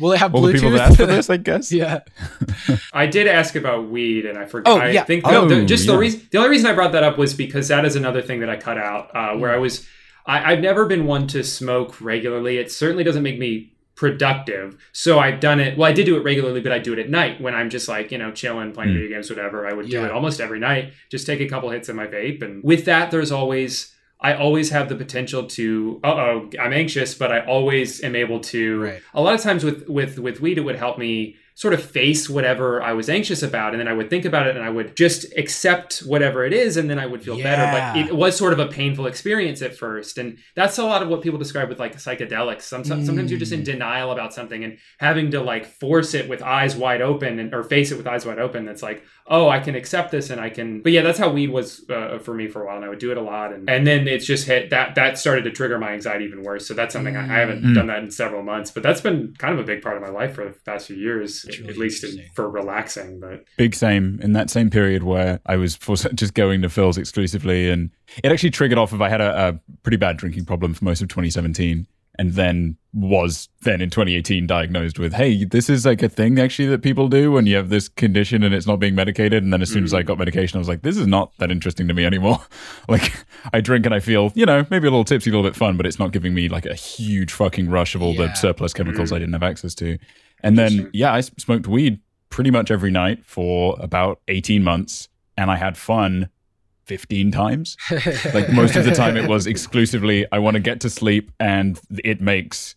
Will it have All the people Bluetooth? that asked for this, I guess. yeah. I did ask about weed, and I forgot. Oh, I yeah. think Oh, the, the- just the reason, the only reason I brought that up was because that is another thing that I cut out. Uh, where I was, I, I've never been one to smoke regularly. It certainly doesn't make me productive. So I've done it. Well, I did do it regularly, but I do it at night when I'm just like you know chilling, playing Mm. video games, whatever. I would do it almost every night. Just take a couple hits of my vape, and with that, there's always. I always have the potential to. Uh oh, I'm anxious, but I always am able to Right. a lot of times with with with weed it would help me sort of face whatever I was anxious about and then I would think about it and I would just accept whatever it is and then I would feel better. But it was sort of a painful experience at first and that's a lot of what people describe with like psychedelics. Some, some- sometimes you're just in Mm. denial about something and having to like force it with eyes wide open and or face it with eyes wide open that's like oh I can accept this and I can but yeah that's how weed was uh, for me for a while and I would do it a lot and and then it's just hit that that started to trigger my anxiety even worse. So that's something I, I haven't Mm. done that in several months but that's been kind of a big part of my life for the past few years That's really at least in, for relaxing but Big same in that same period where I was just going to Philz exclusively, and it actually triggered off of I had a, a pretty bad drinking problem for most of 2017, and then was then in 2018 diagnosed with, hey, this is like a thing actually that people do when you have this condition and it's not being medicated. And then as soon as I mm. got medication, I was like, this is not that interesting to me anymore. like I drink and I feel, you know, maybe a little tipsy, a little bit fun, but it's not giving me like a huge fucking rush of all Yeah. the surplus chemicals mm. I didn't have access to. And then, yeah, I smoked weed pretty much every night for about 18 months and I had fun 15 times. Like most of the time, it was exclusively, I want to get to sleep and it makes.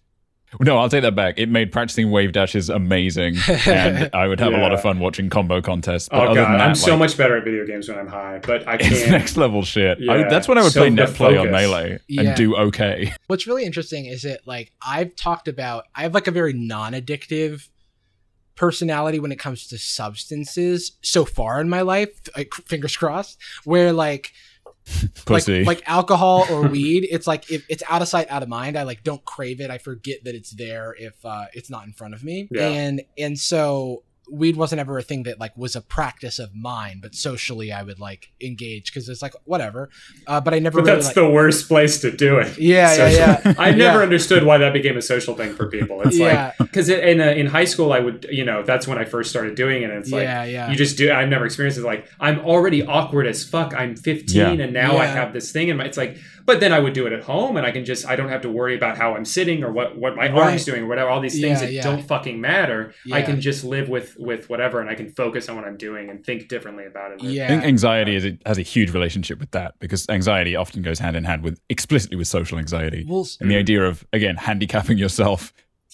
No, I'll take that back. It made practicing wave dashes amazing, and I would have a lot of fun watching combo contests. But oh other god than that, I'm so much better at video games when I'm high but I can't next level shit. I, Yeah. that's when I would So play the net play on melee Yeah. and do okay. What's really interesting is that like I've talked about I have like a very non-addictive personality when it comes to substances so far in my life, like fingers crossed, where like Pussy. like like alcohol or weed, it's like if it's out of sight, out of mind. I like don't crave it. I forget that it's there if uh, it's not in front of me. Yeah. And and so weed wasn't ever a thing that like was a practice of mine, but socially I would like engage because it's like whatever. Uh, but I never. But really, that's like, the worst place to do it. Yeah, yeah, yeah. I never Yeah. understood why that became a social thing for people. It's Yeah. like because in uh, in high school I would you know that's when I first started doing it. and It's like yeah, yeah. you just do. I've never experienced it. Like I'm already awkward as fuck. I'm 15 Yeah. and now I have this thing, and it's like. But then I would do it at home, and I can just I don't have to worry about how I'm sitting or what what my Right. arm's doing or whatever. All these things Yeah, that yeah. don't fucking matter. I can just live with with whatever, and I can focus on what I'm doing and think differently about it. Yeah. I think anxiety is a, has a huge relationship with that because anxiety often goes hand in hand with explicitly with social anxiety. Well, And the idea of again handicapping yourself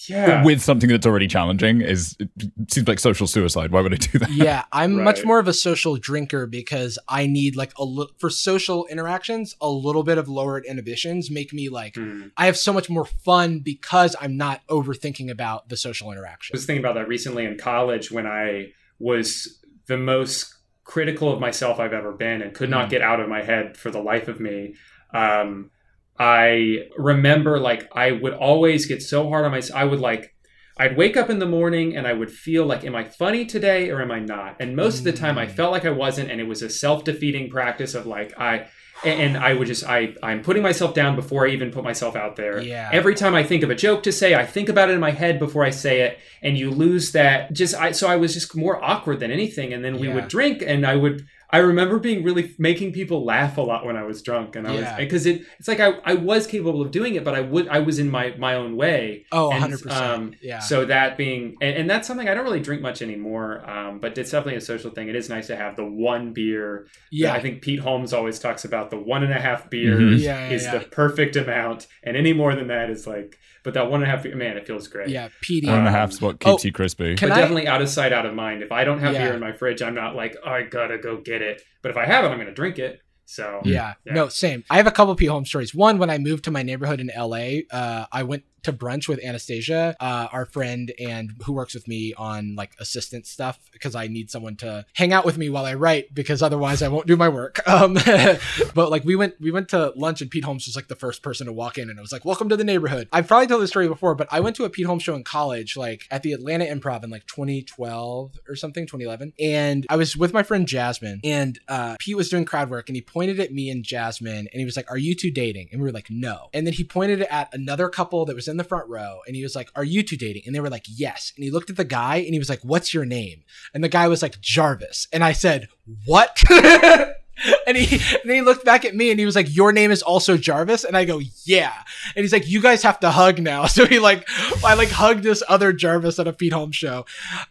Yeah. with something that's already challenging is it seems like social suicide. Why would I do that? yeah, I'm much more of a social drinker because I need like a li- for social interactions, a little bit of lowered inhibitions make me like Hmm. I have so much more fun because I'm not overthinking about the social interaction. I was thinking about that recently in college when I was the most critical of myself I've ever been and could not Mm. get out of my head for the life of me. Um, I remember like I would always get so hard on myself. I would like, I'd wake up in the morning and I would feel like, am I funny today or am I not? And most of the time I Mm. felt like I wasn't. And it was a self defeating practice of like, I, and I would just, I, I'm putting myself down before I even put myself out there. Yeah. Every time I think of a joke to say, I think about it in my head before I say it, and you lose that. Just I, so I was just more awkward than anything. And then we Yeah. would drink, and I would. I remember being really making people laugh a lot when I was drunk, and I Yeah. was because it. It's like I, I was capable of doing it, but I would I was in my my own way. Oh, 100%. um, yeah. So that being, and, and that's something I don't really drink much anymore. Um, but it's definitely a social thing. It is nice to have the one beer. yeah. I think Pete Holmes always talks about the one and a half beers Mhm. Yeah, yeah, is yeah. the perfect amount, and any more than that is like. But that one and a half, man, it feels great. yeah, PD. One and a Um, what keeps oh, you crispy. But I- definitely out of sight, out of mind. If I don't have Yeah. beer in my fridge, I'm not like, oh, I gotta go get it. But if I have it, I'm gonna drink it. So Yeah. Yeah. No, same. I have a couple Pete Holmes stories. One, when I moved to my neighborhood in LA, uh, I went to brunch with Anastasia, uh, our friend and who works with me on like assistant stuff because I need someone to hang out with me while I write because otherwise I won't do my work. Um, but like we went we went to lunch and Pete Holmes was like the first person to walk in and it was like, "Welcome to the neighborhood." I've probably told this story before, but I went to a Pete Holmes show in college, like at the Atlanta Improv in like 2012 or something, 2011, and I was with my friend Jasmine and uh, Pete was doing crowd work and he pointed at me and Jasmine and he was like, "Are you two dating?" And we were like, "No." And then he pointed at another couple that was in the front row and he was like, "Are you two dating?" And they were like, "Yes." And he looked at the guy and he was like, "What's your name?" And the guy was like, "Jarvis." And I said, "What?" and he and then he looked back at me and he was like, "Your name is also Jarvis." And I go, "Yeah." And he's like, "You guys have to hug now." So he like, I like hugged this other Jarvis at a Pete Holmes show,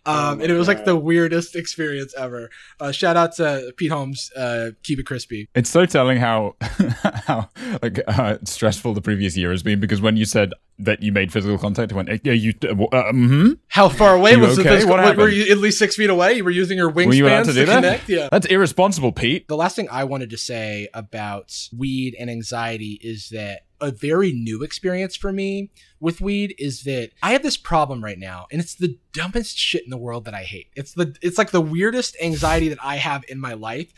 Oh um, my and it was like the weirdest experience ever. Uh, shout out to Pete Holmes, uh, keep it crispy. It's so telling how how like uh, stressful the previous year has been because when you said that you made physical contact, I went, "Yeah, you." Uh, mm-hmm. How far away was the okay? physical? What Were- Were happened? you at least six feet away? You were using your wingspan Were you allowed to that? connect. Yeah. That's irresponsible, Pete. The last thing I wanted to say about weed and anxiety is that a very new experience for me with weed is that I have this problem right now, and it's the dumbest shit in the world that I hate. It's the it's like the weirdest anxiety that I have in my life.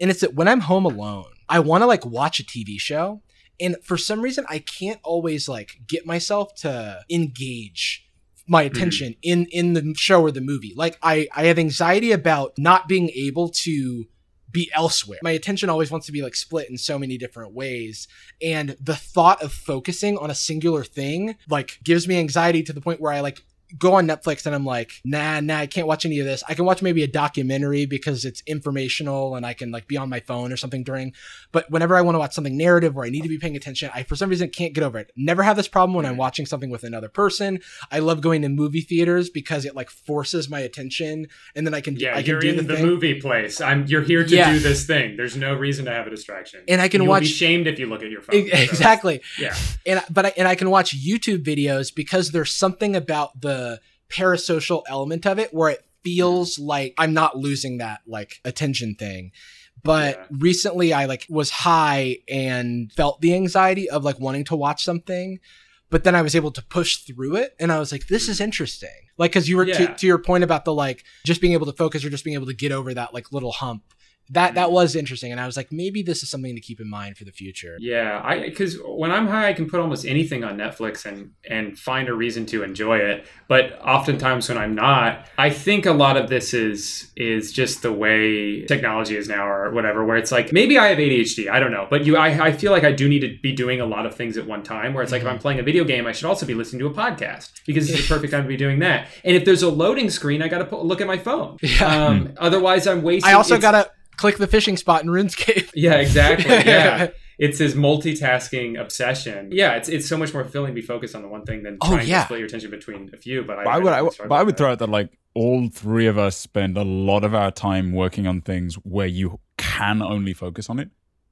And it's that when I'm home alone, I want to like watch a TV show. And for some reason, I can't always like get myself to engage my hmm. attention in in the show or the movie. Like I I have anxiety about not being able to be elsewhere. My attention always wants to be like split in so many different ways. And the thought of focusing on a singular thing like gives me anxiety to the point where I like go on Netflix and I'm like, nah, nah, I can't watch any of this. I can watch maybe a documentary because it's informational and I can like be on my phone or something during. But whenever I want to watch something narrative where I need to be paying attention, I for some reason can't get over it. Never have this problem when I'm watching something with another person. I love going to movie theaters because it like forces my attention and then I can Yeah, I can you're do in the, the movie place. I'm. You're here to Yeah. do this thing. There's no reason to have a distraction. And I can You'll watch- Be shamed if you look at your phone. E- So, Exactly. yeah. and but I, and I can watch YouTube videos because there's something about the parasocial element of it where it feels like I'm not losing that like attention thing. But Yeah. recently I like was high and felt the anxiety of like wanting to watch something. But then I was able to push through it and I was like, this is mm-hmm. interesting. Like, cause you were to, to your point about the like just being able to focus or just being able to get over that like little hump. That that was interesting, and I was like, maybe this is something to keep in mind for the future. Yeah, I because when I'm high, I can put almost anything on Netflix and and find a reason to enjoy it. But oftentimes when I'm not, I think a lot of this is is just the way technology is now, or whatever. Where it's like maybe I have ADHD, I don't know, but you, I, I feel like I do need to be doing a lot of things at one time. Where it's like mm-hmm. if I'm playing a video game, I should also be listening to a podcast because it's the perfect time to be doing that. And if there's a loading screen, I got to look at my phone. Yeah. Um, otherwise, I'm wasting. I also got to click the fishing spot in RuneScape. Yeah, exactly. Yeah. it's his multitasking obsession. Yeah, it's it's so much more fulfilling to be focused on the one thing than oh, trying yeah. to split your attention between a few. But I, I would, I, but I would throw out that like all three of us spend a lot of our time working on things where you can only focus on it,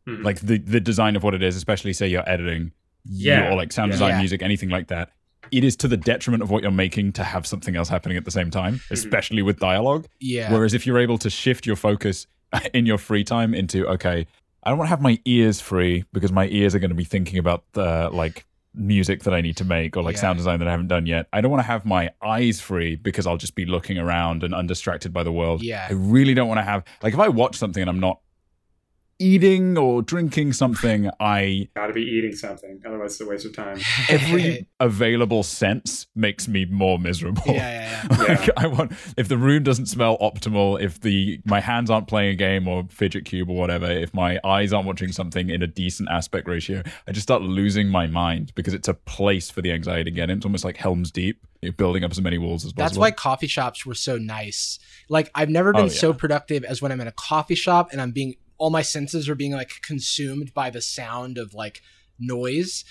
mm-hmm. like the the design of what it is, especially say you're editing, yeah, or like sound yeah. design, yeah. music, anything like that. It is to the detriment of what you're making to have something else happening at the same time, mm-hmm. especially mm-hmm. with dialogue. Yeah. Whereas if you're able to shift your focus in your free time into okay, I don't want to have my ears free because my ears are going to be thinking about the like music that I need to make or like yeah. sound design that I haven't done yet. I don't want to have my eyes free because I'll just be looking around and undistracted by the world. Yeah. I really don't want to have like if I watch something and I'm not eating or drinking something, I gotta be eating something. Otherwise, it's a waste of time. Every available sense makes me more miserable. Yeah, yeah, yeah. like, yeah. I want if the room doesn't smell optimal, if the my hands aren't playing a game or fidget cube or whatever, if my eyes aren't watching something in a decent aspect ratio, I just start losing my mind because it's a place for the anxiety to get in. It's almost like Helm's Deep. You're building up as many walls as possible. That's why coffee shops were so nice. Like I've never oh, been oh, yeah. so productive as when I'm in a coffee shop and I'm being all my senses are being like consumed by the sound of like noise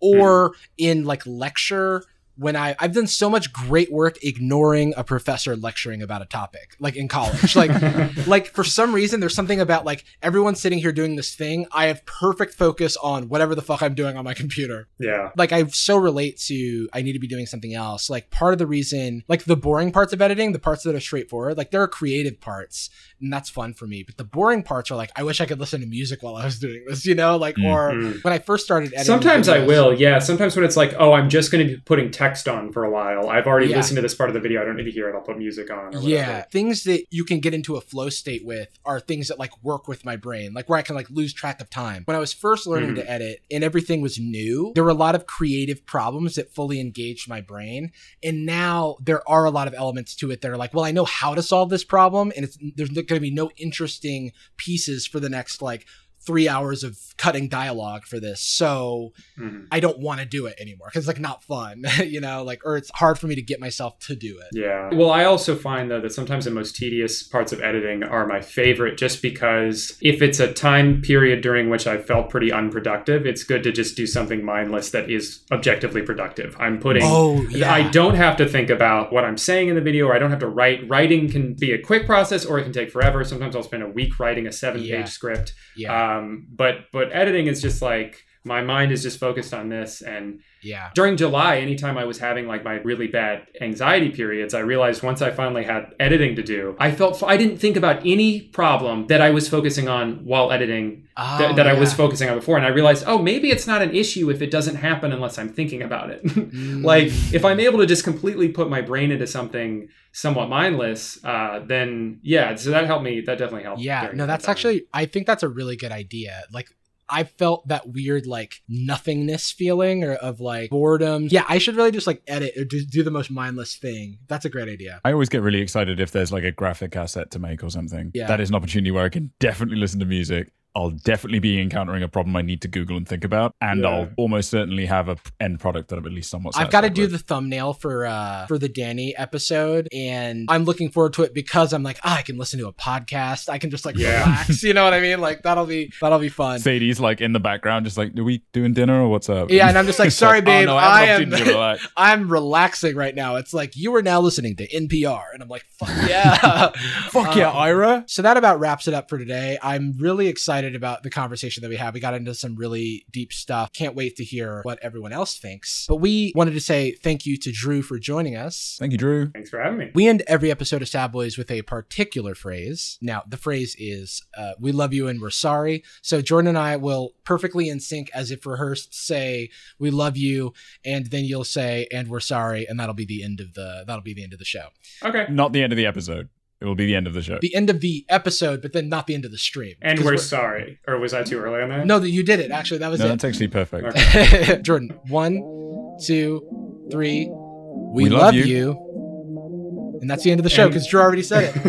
or mm. in like lecture when I I've done so much great work ignoring a professor lecturing about a topic, like in college. Like like for some reason there's something about like everyone sitting here doing this thing. I have perfect focus on whatever the fuck I'm doing on my computer. Yeah. Like I so relate to I need to be doing something else. Like part of the reason like the boring parts of editing, the parts that are straightforward, like there are creative parts and that's fun for me. But the boring parts are like I wish I could listen to music while I was doing this, you know? Like mm-hmm. or when I first started editing. Sometimes videos, I will, yeah. Sometimes when it's like, oh, I'm just gonna be putting text text on for a while. I've already yeah. listened to this part of the video. I don't need to hear it. I'll put music on. yeah, things that you can get into a flow state with are things that like work with my brain, like where I can like lose track of time. When I was first learning mm. to edit and everything was new, there were a lot of creative problems that fully engaged my brain. And now there are a lot of elements to it that are like, well, I know how to solve this problem, and it's there's going to be no interesting pieces for the next like three hours of cutting dialogue for this so mm-hmm. i don't want to do it anymore because it's like not fun you know like or it's hard for me to get myself to do it yeah well i also find though that sometimes the most tedious parts of editing are my favorite just because if it's a time period during which i felt pretty unproductive it's good to just do something mindless that is objectively productive i'm putting oh yeah. i don't have to think about what i'm saying in the video or i don't have to write writing can be a quick process or it can take forever sometimes i'll spend a week writing a seven page yeah. script yeah. Um, Um, but but editing is just like my mind is just focused on this and yeah. During july anytime i was having like my really bad anxiety periods i realized once i finally had editing to do i felt i didn't think about any problem that i was focusing on while editing oh, th- that yeah. i was focusing on before. And i realized oh maybe it's not an issue if it doesn't happen unless i'm thinking about it. Mm. like if i'm able to just completely put my brain into something somewhat mindless uh, then yeah so that helped me that definitely helped yeah no that's actually i think that's a really good idea. Like I felt that weird like nothingness feeling or of like boredom. Yeah, I should really just like edit or do, do the most mindless thing. That's a great idea. I always get really excited if there's like a graphic asset to make or something. Yeah. That is an opportunity where I can definitely listen to music I'll definitely be encountering a problem I need to Google and think about, and yeah. I'll almost certainly have a end product that I'm at least somewhat. I've got to do with. the thumbnail for uh for the Danny episode, and I'm looking forward to it because I'm like, ah, I can listen to a podcast. I can just like yeah. relax. You know what I mean? Like that'll be that'll be fun. Sadie's like in the background, just like, are we doing dinner or what's up? Yeah, and I'm just like, sorry, like, babe, oh, no, I, I am I'm relaxing right now. It's like you are now listening to NPR, and I'm like, fuck yeah, fuck yeah, um, Ira. So that about wraps it up for today. I'm really excited about the conversation conversation that we had. We got into some really deep stuff. Can't wait to hear what everyone else thinks. But we wanted to say thank you to Drew for joining us. Thank you, Drew. Thanks for having me. We end every episode of Sad Boys with a particular phrase. Now, the phrase is uh, "We love you and we're sorry." So Jordan and I will perfectly in sync, as if rehearsed, say "We love you," and then you'll say "And we're sorry," and that'll be the end of the that'll be the end of the show. Okay. Not the end of the episode. It will be the end of the show. The end of the episode, but then not the end of the stream. And we're, we're, sorry. Or was I too early on that? No, that you did it. Actually, that was no, it. That's actually perfect. Okay. Jordan, one, two, three. We, we love, love you. you. And that's the end of the show because Drew already said it.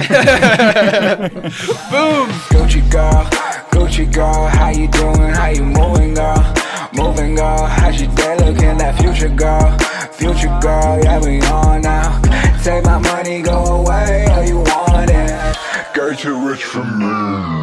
Boom. Gucci girl, Gucci girl, how you doing? How you moving, girl? Moving, girl. How's your day looking? That future girl, future girl, yeah we on now. Take my money, go away, all you want it. Too rich for me.